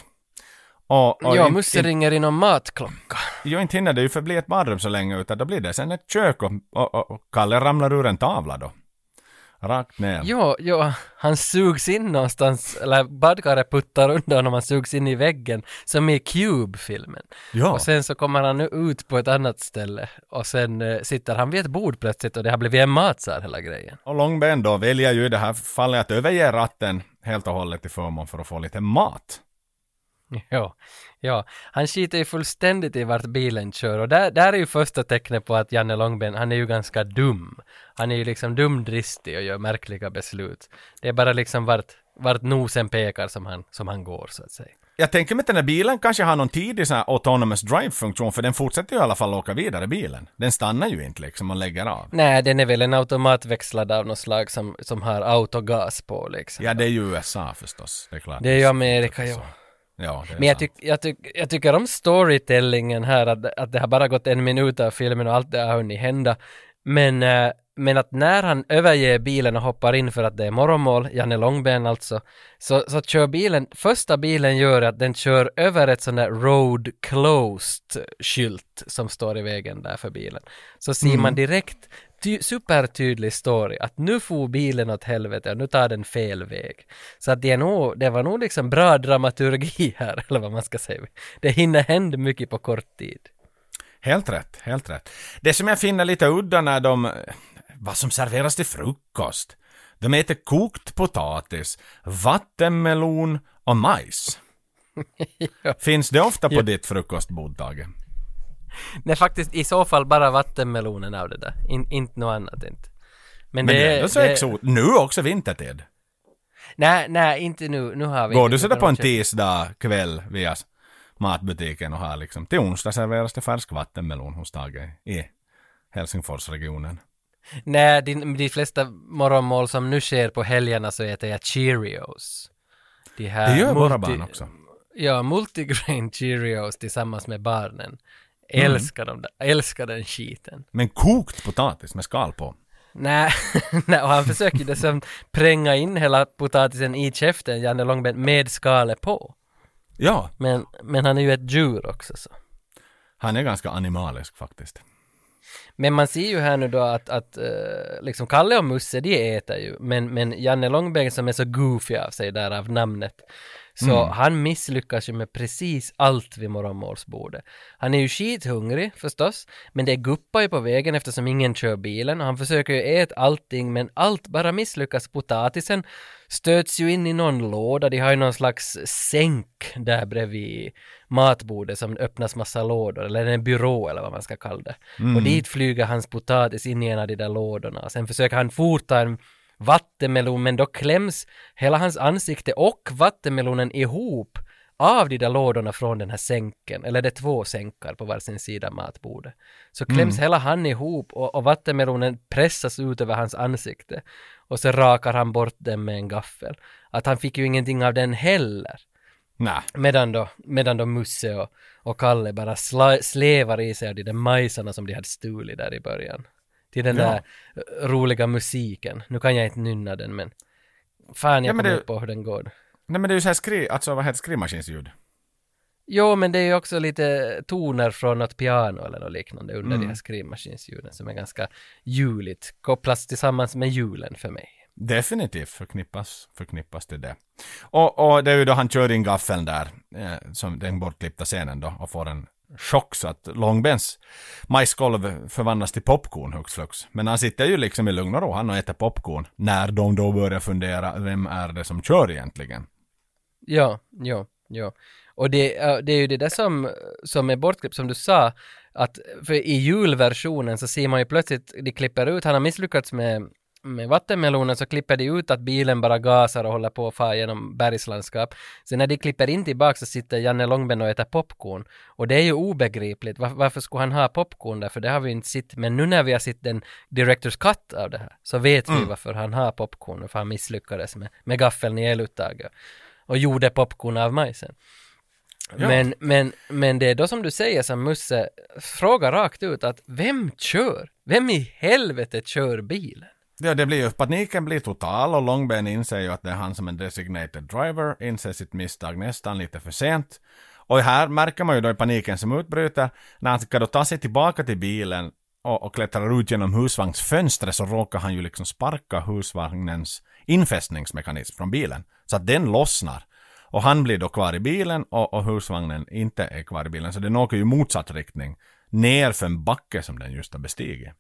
Och, och ja, Musse ringer in om matklocka. Jo, inte hinner det ju förbli ett badrum så länge utan då blir det sen ett kök och, och, och, och Kalle ramlar ur en tavla då. Rakt ner. Jo, jo, han sugs in någonstans, eller badkaret puttar undan och han sugs in i väggen, som i Cube-filmen. Ja. Och sen så kommer han nu ut på ett annat ställe och sen eh, sitter han vid ett bord plötsligt och det har blivit en matsal hela grejen. Och Långben då väljer ju i det här fallet att överge ratten helt och hållet till förmån för att få lite mat. Ja, ja, han skiter ju fullständigt i vart bilen kör och där, där är ju första tecknet på att Janne Långben, han är ju ganska dum. Han är ju liksom dumdristig och gör märkliga beslut. Det är bara liksom vart, vart nosen pekar som han, som han går så att säga. Jag tänker mig att den här bilen kanske har någon tidig sån här autonomous drive-funktion för den fortsätter ju i alla fall åka vidare bilen. Den stannar ju inte liksom och lägger av. Nej, den är väl en automatväxlad av något slag som, som har autogas på liksom. Ja, det är ju USA förstås. Det är klart. Det är ju Amerika, ja. Ja, Men jag, tyck, jag, tyck, jag tycker om storytellingen här, att, att det har bara gått en minut av filmen och allt det har hunnit hända. Men, eh, men att när han överger bilen och hoppar in för att det är morgonmål, Janne Långben alltså, så, så kör bilen, första bilen gör att den kör över ett sånt där road closed skylt som står i vägen där för bilen. Så ser man direkt ty- supertydlig story att nu får bilen åt helvete och nu tar den fel väg. Så att det, är nog, det var nog liksom bra dramaturgi här, eller vad man ska säga. Det hinner hända mycket på kort tid. Helt rätt, helt rätt. Det som jag finner lite udda när de, vad som serveras till frukost. De äter kokt potatis, vattenmelon och majs. Finns det ofta på Ja. ditt frukostbord, Tage? Nej, faktiskt i så fall bara vattenmelonen av det där. In, inte något annat inte. Men, Men det är det, ändå så det, exot. Nu också vintertid. Nej, nej, inte nu. Nu har vi Går du sådär på en tisdag kväll via matbutiken och har liksom till onsdag serveras det färsk vattenmelon hos Tage i Helsingforsregionen. Nej, de, de flesta morgonmål som nu sker på helgerna så äter jag Cheerios. De här Det gör våra multi- barn också. Ja, multigrain Cheerios tillsammans med barnen. Mm. Älskar de där, älskar den skiten. Men kokt potatis med skal på. Nej, och han försöker dessutom pränga in hela potatisen i käften, Janne Långben, med skalet på. Ja, Men, men han är ju ett djur också så. han är ganska animalisk faktiskt. Men man ser ju här nu då att, att eh, liksom Kalle och Musse de äter ju, men, men Janne Långben som är så goofy av sig där av namnet, så han misslyckas ju med precis allt vid morgonmålsbordet. Han är ju skithungrig förstås, men det guppar ju på vägen eftersom ingen kör bilen och han försöker ju äta allting men allt bara misslyckas. Potatisen stöts ju in i någon låda, de har ju någon slags sänk där bredvid matbordet som öppnas massa lådor, eller en byrå eller vad man ska kalla det. Och dit flyger hans potatis in i en av de där lådorna. Sen försöker han forta en vattenmelon, men då kläms hela hans ansikte och vattenmelonen ihop av de där lådorna från den här sänken, eller det är två sänkar på varsin sida matbordet. Så kläms hela han ihop och, och vattenmelonen pressas ut över hans ansikte. Och så rakar han bort den med en gaffel. Att han fick ju ingenting av den heller. Nej, Medan då, medan då Musse och, och Kalle bara sla, slevar i sig av de där majsarna som de hade stulit där i början. Till den Ja. där eh, roliga musiken. Nu kan jag inte nynna den men fan jag Ja, kommer inte på hur den går. Nej men det är ju såhär skri, alltså vad heter skrivmaskinsljud? Jo, men det är ju också lite toner från något piano eller något liknande under Mm. de här skrivmaskinsljuden som är ganska juligt. Kopplas tillsammans med julen för mig. Definitivt förknippas, förknippas till det. Och, och det är ju då han kör in gaffeln där, eh, som den bortklippta scenen då, och får en chock så att Långbens majskolv förvandlas till popcorn hux flux. Men han sitter ju liksom i lugn och ro, han och äter popcorn, när de då börjar fundera, vem är det som kör egentligen? Ja, ja, ja. Och det, det är ju det där som, som är bortklippt, som du sa, att för i julversionen så ser man ju plötsligt, de klipper ut, han har misslyckats med, med vattenmelonen så klipper de ut att bilen bara gasar och håller på att fara genom bergslandskap. Sen när de klipper in tillbaka så sitter Janne Långben och äter popcorn. Och det är ju obegripligt, Var, varför skulle han ha popcorn där? För det har vi inte sett, men nu när vi har sett den Directors Cut av det här så vet vi varför han har popcorn och för han misslyckades med, med gaffeln i eluttaget och gjorde popcorn av majsen. Ja. Men, men, men det är då som du säger som Musse, fråga rakt ut att vem kör? Vem i helvete kör bilen? Ja, det blir ju, paniken blir total och Långben inser ju att det är han som är designated driver, inser sitt misstag nästan lite för sent. Och här märker man ju då i paniken som utbryter, när han ska då ta sig tillbaka till bilen och, och klättrar ut genom husvagnsfönstret så råkar han ju liksom sparka husvagnens infästningsmekanism från bilen. Så att den lossnar. Och han blir då kvar i bilen och, och husvagnen inte är kvar i bilen. Så den åker ju i motsatt riktning. Ner för en backe som den just har bestigit.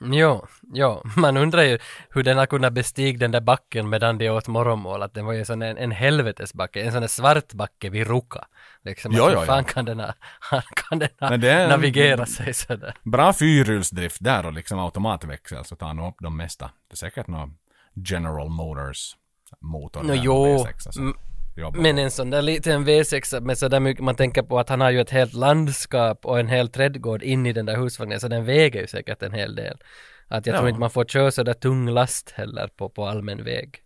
Jo, jo, man undrar ju hur den har kunnat bestiga den där backen medan de åt morgonmål, att den var ju sån en, en helvetesbacke, en sån där svart backe vid Ruka. Liksom, Jo, att jo, hur fan jo. kan den ha, kan den ha det navigera sig sådär? Bra fyrhjulsdrift där och liksom automatväxel så tar nog upp de mesta. Det är säkert någon General Motors motor. Där, jo, V6 som m- jobbar. Men en sån där liten V6 med sådär mycket, man tänker på att han har ju ett helt landskap och en hel trädgård in i den där husvagnen, så den väger ju säkert en hel del. Att jag Ja. tror inte man får köra sådär tung last heller på, på allmän väg.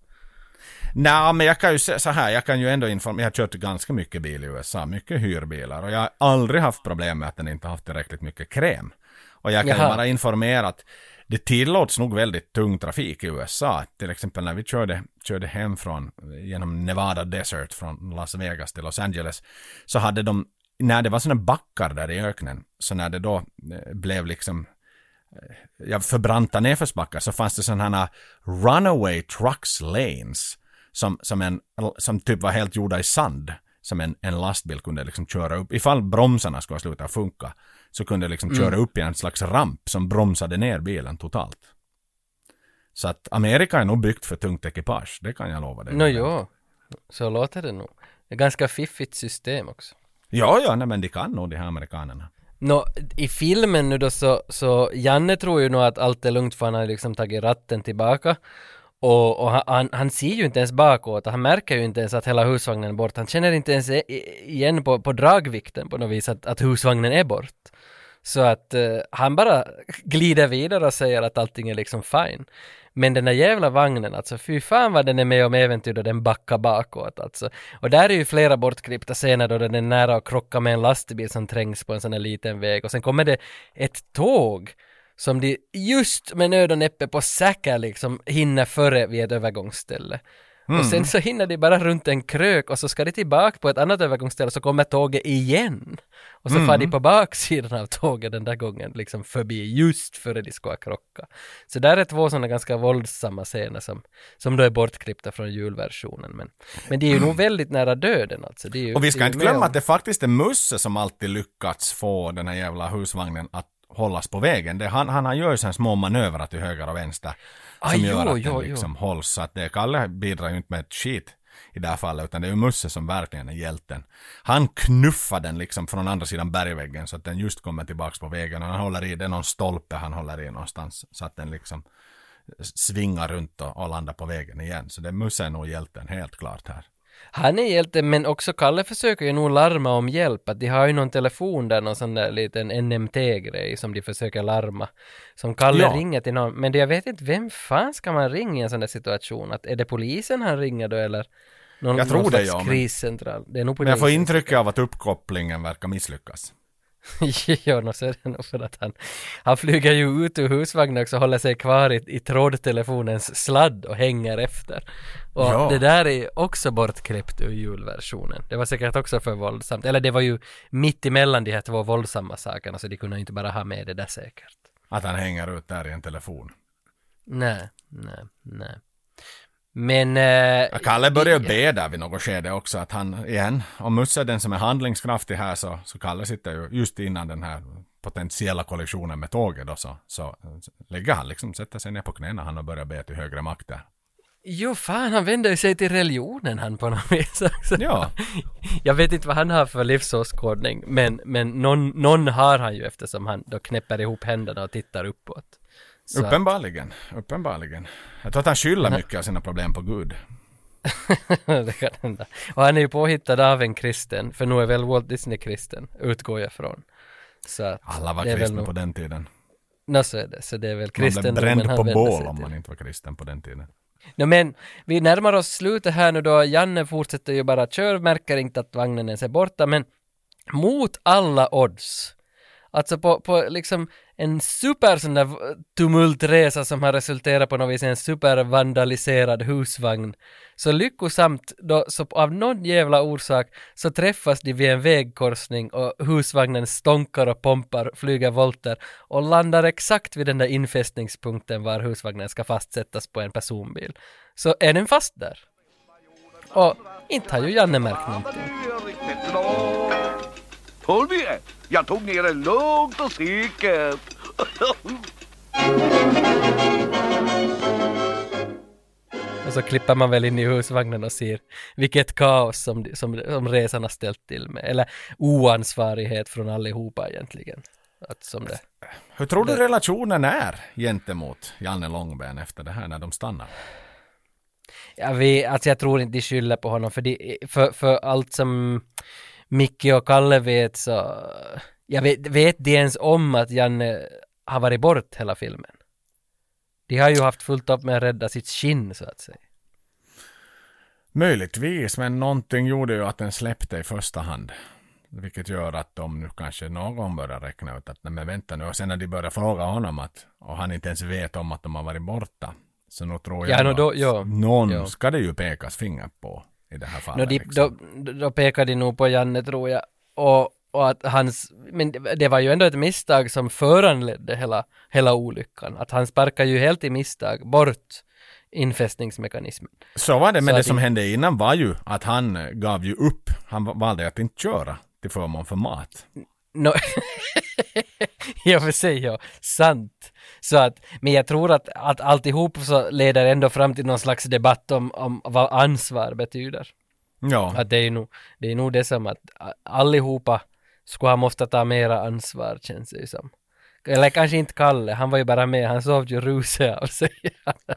Nej, men jag kan ju säga så här, jag kan ju ändå informera, jag har kört ganska mycket bil i USA, mycket hyrbilar och jag har aldrig haft problem med att den inte haft tillräckligt mycket kräm. Och jag kan ju Jaha. bara informera att det tillåts nog väldigt tung trafik i USA. Till exempel när vi körde, körde hem från, genom Nevada Desert från Las Vegas till Los Angeles, så hade de, när det var sådana backar där i öknen, så när det då eh, blev liksom eh, ja, för branta nedförsbackar så fanns det sådana här runaway trucks lanes som, som, en, som typ var helt gjorda i sand som en, en lastbil kunde liksom köra upp. Ifall bromsarna skulle sluta funka så kunde det liksom köra upp i en slags ramp som bromsade ner bilen totalt. Så att Amerika är nog byggt för tungt ekipage, det kan jag lova dig. Nå jo, så låter det nog. Det är ganska fiffigt system också. Ja, ja, nej, men de kan nog de här amerikanerna. Nå, i filmen nu då så, så Janne tror ju nog att allt är lugnt för han har liksom tagit ratten tillbaka. Och, och han, han, han ser ju inte ens bakåt, han märker ju inte ens att hela husvagnen är bort. Han känner inte ens igen på, på dragvikten på något vis att, att husvagnen är bort. Så att eh, han bara glider vidare och säger att allting är liksom fine. Men den där jävla vagnen alltså, fy fan vad den är med om äventyr då den backar bakåt alltså. Och där är ju flera bortklippta scener då den är nära att krocka med en lastbil som trängs på en sån här liten väg och sen kommer det ett tåg som de just med nöd och näppe på säker liksom hinner före vid ett övergångsställe. Och sen så hinner de bara runt en krök och så ska de tillbaka på ett annat övergångsställe så kommer tåget igen. Och så far de på baksidan av tåget den där gången liksom förbi just före de ska krocka. Så där är två sådana ganska våldsamma scener som, som då är bortklippta från julversionen. Men, men det är ju nog väldigt nära döden alltså. Ju, Och vi ska inte glömma om- att det faktiskt är Musse som alltid lyckats få den här jävla husvagnen att hållas på vägen. Det, han, han gör ju små manövrar till höger och vänster som Ah, gör jo, att jo, den jo. liksom hålls. Så att det, Kalle bidrar ju inte med ett skit i det här fallet, utan det är ju Musse som verkligen är hjälten. Han knuffar den liksom från andra sidan bergväggen så att den just kommer tillbaks på vägen och han håller i, det är någon stolpe han håller i någonstans så att den liksom svingar runt och, och landar på vägen igen. Så det Musse är nog hjälten, helt klart här. Han är hjälte, men också Kalle försöker ju nog larma om hjälp. Att de har ju någon telefon där, någon sån där liten NMT-grej som de försöker larma. Som Kalle Ja. ringer till någon, men jag vet inte, vem fan ska man ringa i en sån där situation? Att är det polisen han ringer då eller? Någon, Jag tror någon det, ja, men- kriscentral. Det är nog Men jag får polisen. intrycket av att uppkopplingen verkar misslyckas. så är det nog för att han, han flyger ju ut ur husvagnen också och håller sig kvar i, i trådtelefonens sladd och hänger efter. Och Ja. det där är också bortklippt ur julversionen. Det var säkert också för våldsamt. Eller det var ju mitt emellan de här två våldsamma sakerna så de kunde ju inte bara ha med det där säkert. Att han hänger ut där i en telefon. Nej, nej, nej. Men... Eh, Kalle börjar be där vid något skede också att han, igen, om Musse är den som är handlingskraftig här så, så Kalle sitter ju just innan den här potentiella kollisionen med tåget då så, så lägger han liksom, sätter sig ner på knäna han och börjar be till högre makter. Jo, fan, han vänder ju sig till religionen han på något vis också. Ja. Jag vet inte vad han har för livsåskådning, men, men någon, någon har han ju eftersom han då knäpper ihop händerna och tittar uppåt. Så, Uppenbarligen, uppenbarligen. Jag tror att han skyller mycket av sina problem på Gud. det kan hända. Och han är ju påhittad av en kristen, för nu är väl Walt Disney kristen, utgår jag från. Så Alla var kristna nog- på den tiden. Nå så är det, så det är väl Man blev bränd på bål om man inte var kristen på den tiden. No, men vi närmar oss slutet här nu då. Janne fortsätter ju bara köra, märker inte att vagnen ens är borta, men mot alla odds. Alltså på, på liksom en super sån där tumultresa som har resulterat på något vis i en supervandaliserad husvagn. Så lyckosamt då, så av någon jävla orsak så träffas de vid en vägkorsning och husvagnen stånkar och pompar, flyger volter och landar exakt vid den där infästningspunkten var husvagnen ska fastsättas på en personbil. Så är den fast där. Och inte har ju Janne märkt någonting. Tolv igen. Jag tog ner det lugnt och säkert. Och så klipper man väl in i husvagnen och ser vilket kaos som, som, som resan har ställt till med. Eller oansvarighet från allihopa egentligen. Att som det. Hur tror du relationen är gentemot Janne Långben efter det här när de stannar? Ja, vi, alltså jag tror inte de skyller på honom för, de, för, för allt som Micke och Kalle vet så jag vet, vet de ens om att Janne har varit bort hela filmen? De har ju haft fullt upp med att rädda sitt skinn så att säga. Möjligtvis, men någonting gjorde ju att den släppte i första hand. Vilket gör att de nu kanske någon börjar räkna ut att nej men vänta nu och sen när de börjar fråga honom att och han inte ens vet om att de har varit borta. Så nu tror jag Ja, nog då- att ja. någon Ja. ska det ju pekas finger på i det här fallet. No, de, liksom. då, då pekar de nog på Janne tror jag. Och, och att hans, men det- det var ju ändå ett misstag som föranledde hela, hela olyckan. Att han sparkar ju helt i misstag bort infästningsmekanismen. Så var det, men Så det som in- hände innan var ju att han gav ju upp. Han va- valde att inte köra till förmån för mat. No, och för sig, ja, sant. Så att, men jag tror att, att alltihop så leder ändå fram till någon slags debatt om, om vad ansvar betyder. Ja, Att det är nog det, är nog det som att allihopa skulle ha måste ta mera ansvar känns det ju som. Eller kanske inte Kalle, han var ju bara med, han sov ju ruset av sig.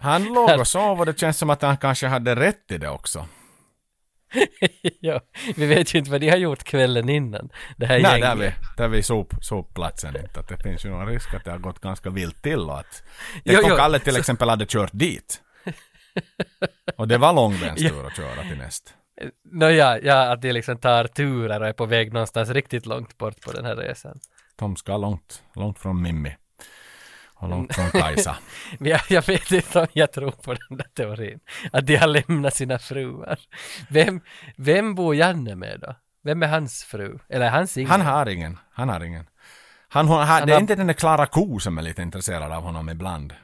han låg och sov och det känns som att han kanske hade rätt i det också. ja, vi vet ju inte vad de har gjort kvällen innan. Det här Nej, gänget. där vid, där vid sop, sopplatsen inte. Att det finns ju någon risk att det har gått ganska vilt till och att... Tänk om Kalle till exempel hade kört dit. Och det var långbenstur att köra till näst. Nåja, ja, att de liksom tar turer och är på väg någonstans riktigt långt bort på den här resan. De ska långt, långt från Mimmi. Och långt från Kajsa. Jag, jag vet inte om jag tror på den där teorin. Att de har lämnat sina fruar. Vem, vem bor Janne med då? Vem är hans fru? Eller hans ingen? Han har ingen. Han har ingen. Han, hon, han, det är har- inte den där Klara Ko som är lite intresserad av honom ibland.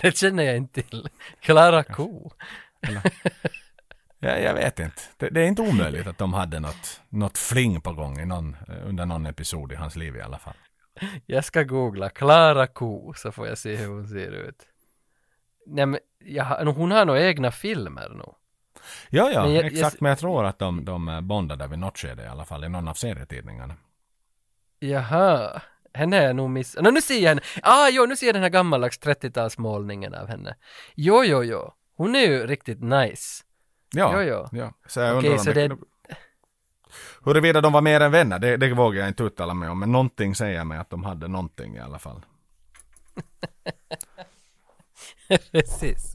Det känner jag inte till. Klara Ko. Jag, jag vet inte. Det, det är inte omöjligt att de hade något, något fling på gång i någon, under någon episod i hans liv i alla fall. Jag ska googla Klara Ko så får jag se hur hon ser ut. Nej men, jag, hon har nog egna filmer nu. Ja, ja, Men jag- jag- exakt. Men jag tror att de, de eh, bondade vid något skede i alla fall i någon av serietidningarna. Jaha. Henne har jag nog missat. No, nu ser jag henne. Ah, jo, nu ser jag den här gammaldags 30-talsmålningen av henne. Jo, jo, jo. Hon är ju riktigt nice. Ja, Jo, jo. ja. Så jag undrar om så det... Huruvida de var mer än vänner, det, det vågar jag inte uttala mig om. Men någonting säger mig att de hade någonting i alla fall. Precis.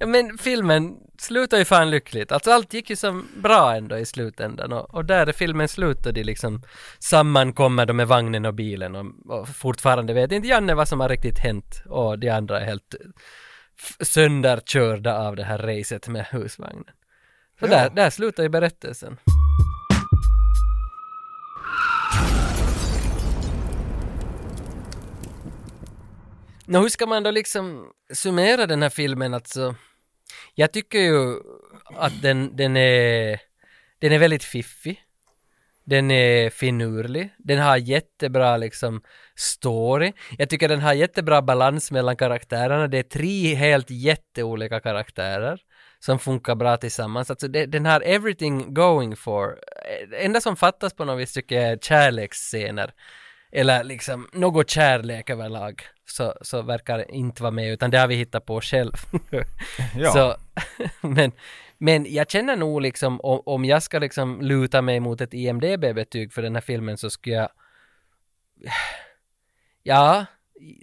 Ja, men filmen slutar ju fan lyckligt. Alltså allt gick ju som bra ändå i slutändan och, och där är filmen slut och de liksom sammankommer de med vagnen och bilen och, och fortfarande vet inte Janne vad som har riktigt hänt och de andra är helt sönderkörda av det här racet med husvagnen. Så Ja. där, där slutar ju berättelsen. Nå, hur ska man då liksom summera den här filmen alltså? Jag tycker ju att den, den är, den är väldigt fiffig. Den är finurlig. Den har jättebra liksom story. Jag tycker den har jättebra balans mellan karaktärerna. Det är tre helt jätteolika karaktärer som funkar bra tillsammans. Alltså det, den har everything going for. Det enda som fattas på något vis tycker jag är kärleksscener. Eller liksom något kärlek överlag. Så, så verkar inte vara med utan det har vi hittat på själv. Ja. Så, men, men jag känner nog liksom om, om jag ska liksom luta mig mot ett IMDB-betyg för den här filmen så skulle jag Ja,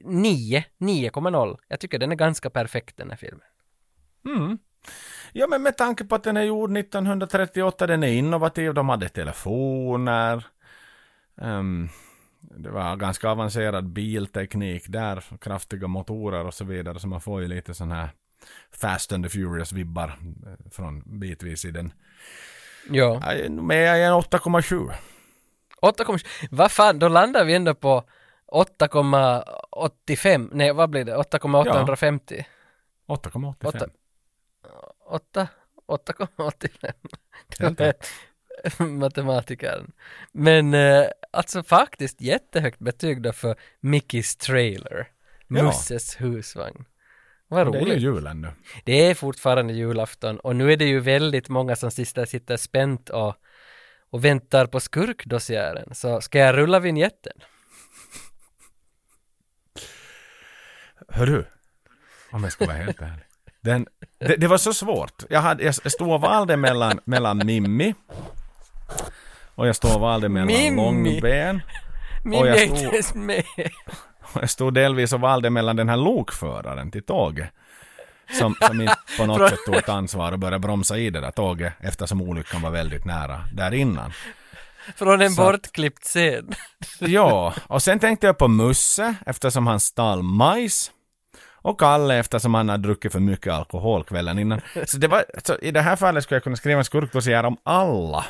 9, 9,0. Jag tycker den är ganska perfekt den här filmen. Mm. Ja, men med tanke på att den är gjord 1938, den är innovativ, de hade telefoner. Ehm, det var ganska avancerad bilteknik där, kraftiga motorer och så vidare, så man får ju lite sån här Fast and the Furious-vibbar eh, från bitvis i den. Ja. Ja, Men jag är en 8,7. 8,7. Vad fan, då landar vi ändå på 8,85. Nej, vad blir det? 8,850? 8,85. 8, 8, 8,85. Matematikern. Men eh, alltså faktiskt jättehögt betyg då för Mickys trailer. Ja. Musses husvagn. Vad Det är ju roligt. julen nu. Det är fortfarande julafton och nu är det ju väldigt många som sitter, sitter spänt och, och väntar på skurkdossiären. Så ska jag rulla vignetten? Hör du? Om jag ska vara helt ärlig. Den, det, det var så svårt. Jag, hade, jag stod och valde mellan, mellan Mimmi och jag och valde mellan Mimmi? Långben Min Och jag stod- med. och jag stod delvis och valde mellan den här lokföraren till tåget som, som inte på något sätt tog ett ansvar och började bromsa i det där tåget eftersom olyckan var väldigt nära där innan. Från en Så bortklippt scen. Ja, och sen tänkte jag på Musse eftersom han stal majs. Och Kalle eftersom han hade druckit för mycket alkohol kvällen innan. Så det var, så i det här fallet skulle jag kunna skriva en skurkdossier om alla.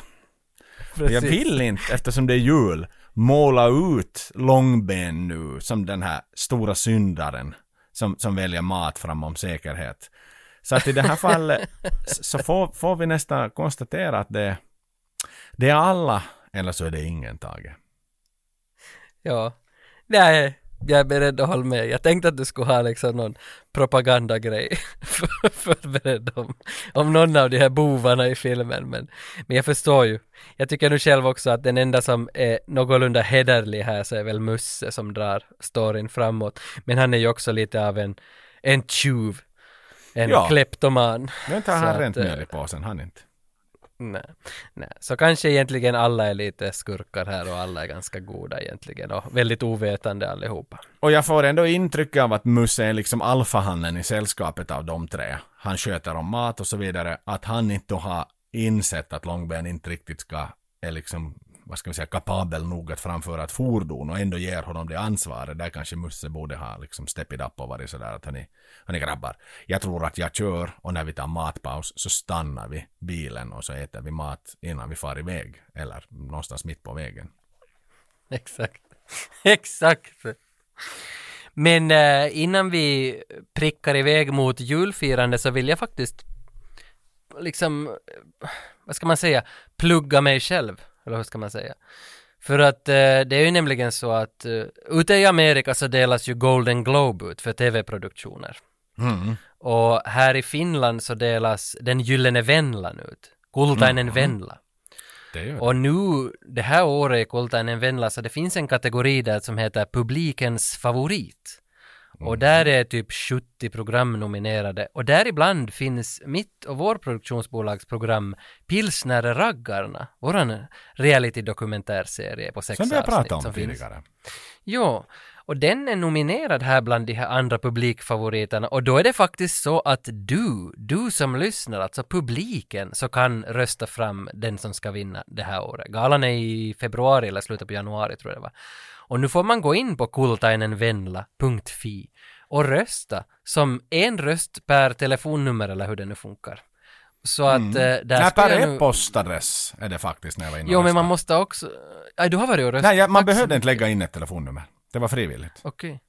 Men Jag vill inte, eftersom det är jul, måla ut Långben nu som den här stora syndaren som, som väljer mat framom säkerhet. Så att i det här fallet så får, får vi nästan konstatera att det, det är alla eller så är det ingen Tage. Ja. Nej, jag är beredd att hålla med. Jag tänkte att du skulle ha liksom någon propagandagrej för- förberedd om, om någon av de här bovarna i filmen. Men, men jag förstår ju. Jag tycker nu själv också att den enda som är någorlunda hederlig här så är väl Musse som drar storyn framåt. Men han är ju också lite av en, en tjuv. En Ja. kleptoman. Inte Så han rent eh, mjöl i påsen, han inte. Nej, nej. Så kanske egentligen alla är lite skurkar här och alla är ganska goda egentligen och väldigt ovetande allihopa. Och jag får ändå intryck av att Musse är liksom alfahannen i sällskapet av de tre. Han sköter om mat och så vidare. Att han inte har insett att Långben inte riktigt ska, är liksom, vad ska vi säga, kapabel nog att framföra ett fordon och ändå ger honom det ansvaret. Där kanske Musse borde ha liksom steppit upp och varit sådär att hörni, hörni grabbar, jag tror att jag kör och när vi tar matpaus så stannar vi bilen och så äter vi mat innan vi far iväg. Eller någonstans mitt på vägen. Exakt. Exakt. Men eh, innan vi prickar iväg mot julfirande så vill jag faktiskt liksom, eh, vad ska man säga, plugga mig själv. Eller hur ska man säga? För att eh, det är ju nämligen så att eh, ute i Amerika så delas ju Golden Globe ut för tv-produktioner. Mm. Och här i Finland så delas den Gyllene Venlan ut. Kultainen Venla. Gör det. Och nu, det här året i Kultainen Venla, så det finns en kategori där som heter publikens favorit. Och där är typ 70 program nominerade. Och däribland finns mitt och vår produktionsbolags program Pilsner Raggarna, våran reality-dokumentärserie på sex Som vi har pratat avsnitt om som finns. tidigare. Ja, och den är nominerad här bland de här andra publikfavoriterna och då är det faktiskt så att du, du som lyssnar, alltså publiken, så kan rösta fram den som ska vinna det här året. Galan är i februari eller slutet på januari tror jag det var. Och nu får man gå in på kultainenvenla.fi och rösta som en röst per telefonnummer eller hur det nu funkar. Så att eh, där Nej, per nu... e-postadress är det faktiskt när jag var inne och Jo, men röstade. man måste också... Nej, du har varit och röstat. Nej, man Tack behövde inte lägga in ett telefonnummer. Det var frivilligt. Okej.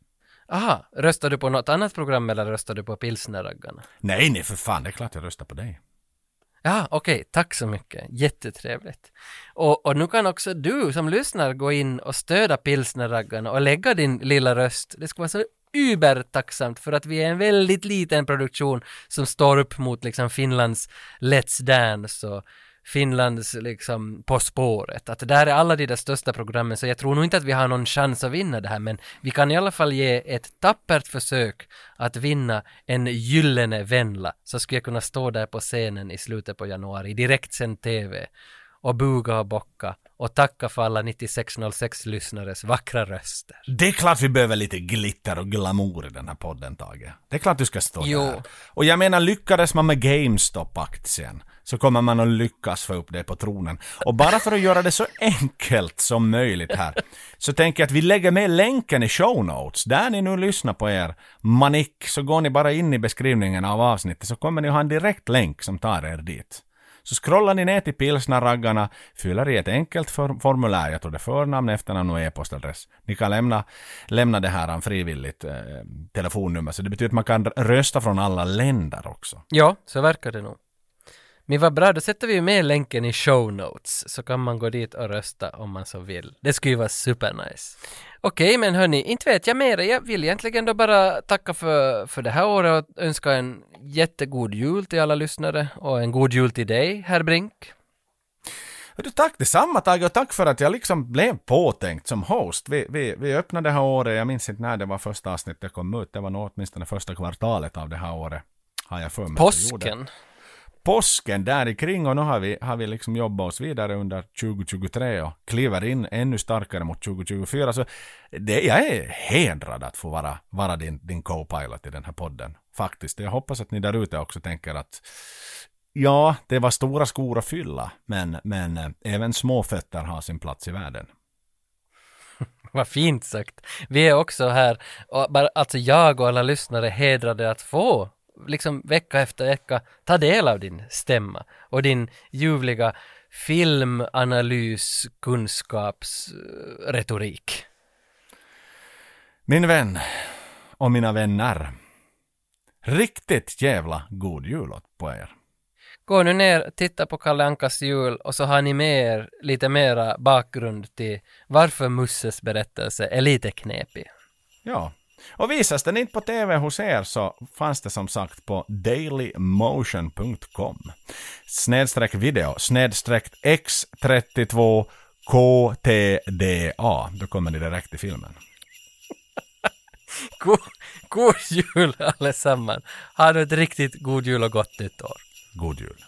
Aha, röstar du på något annat program eller röstar du på pilsnerraggarna? Nej, nej för fan, det är klart jag röstar på dig. Ja, okej, tack så mycket. Jättetrevligt. Och, och nu kan också du som lyssnar gå in och stödja pilsnerraggarna och lägga din lilla röst. Det skulle vara så übertacksamt för att vi är en väldigt liten produktion som står upp mot liksom Finlands Let's Dance och Finlands liksom På spåret. Att det där är alla de där största programmen så jag tror nog inte att vi har någon chans att vinna det här men vi kan i alla fall ge ett tappert försök att vinna en gyllene Venla så skulle jag kunna stå där på scenen i slutet på januari direktsänd TV och buga och bocka och tacka för alla 9606 lyssnares vackra röster. Det är klart vi behöver lite glitter och glamour i den här podden, Tage. Det är klart du ska stå Jo. där. Och jag menar, lyckades man med GameStop-aktien så kommer man att lyckas få upp det på tronen. Och bara för att göra det så enkelt som möjligt här, så tänker jag att vi lägger med länken i show notes. Där ni nu lyssnar på er manik, så går ni bara in i beskrivningen av avsnittet så kommer ni att ha en direkt länk som tar er dit. Så scrollar ni ner till pilsnarraggarna, fyller i ett enkelt formulär, jag tror det är förnamn, efternamn och e-postadress. Ni kan lämna, lämna det här eh, frivilligt eh, telefonnummer, så det betyder att man kan rösta från alla länder också. Ja, så verkar det nog. Men vad bra, då sätter vi ju med länken i show notes så kan man gå dit och rösta om man så vill. Det skulle ju vara supernice. Okej, men hörni, inte vet jag mer. Jag vill egentligen då bara tacka för, för det här året och önska en jättegod jul till alla lyssnare och en god jul till dig, herr Brink. Tack detsamma Tage och tack för att jag liksom blev påtänkt som host. Vi, vi, vi öppnade det här året, jag minns inte när det var första avsnittet kom ut, det var nog åtminstone första kvartalet av det här året. Har jag för mig. Påsken påsken där kring och nu har vi, har vi liksom jobbat oss vidare under 2023 och kliver in ännu starkare mot 2024. Så det, jag är hedrad att få vara, vara din, din co-pilot i den här podden. Faktiskt. Jag hoppas att ni där ute också tänker att ja, det var stora skor att fylla, men, men eh, även små fötter har sin plats i världen. Vad fint sagt. Vi är också här, och bara, alltså jag och alla lyssnare hedrade att få, liksom vecka efter vecka, ta del av din stämma och din ljuvliga filmanalys, kunskapsretorik. Min vän och mina vänner. Riktigt jävla god jul åt på er. gå nu ner, titta på Kalle Ankas jul och så har ni med er lite mera bakgrund till varför Musses berättelse är lite knepig. Ja. Och visas den inte på TV hos er så fanns det som sagt på dailymotion.com. Snedstreck video, snedstreck X32 KTDA. Då kommer ni direkt till filmen. God, god jul allesammans! Ha nu ett riktigt god jul och gott nytt år! God jul.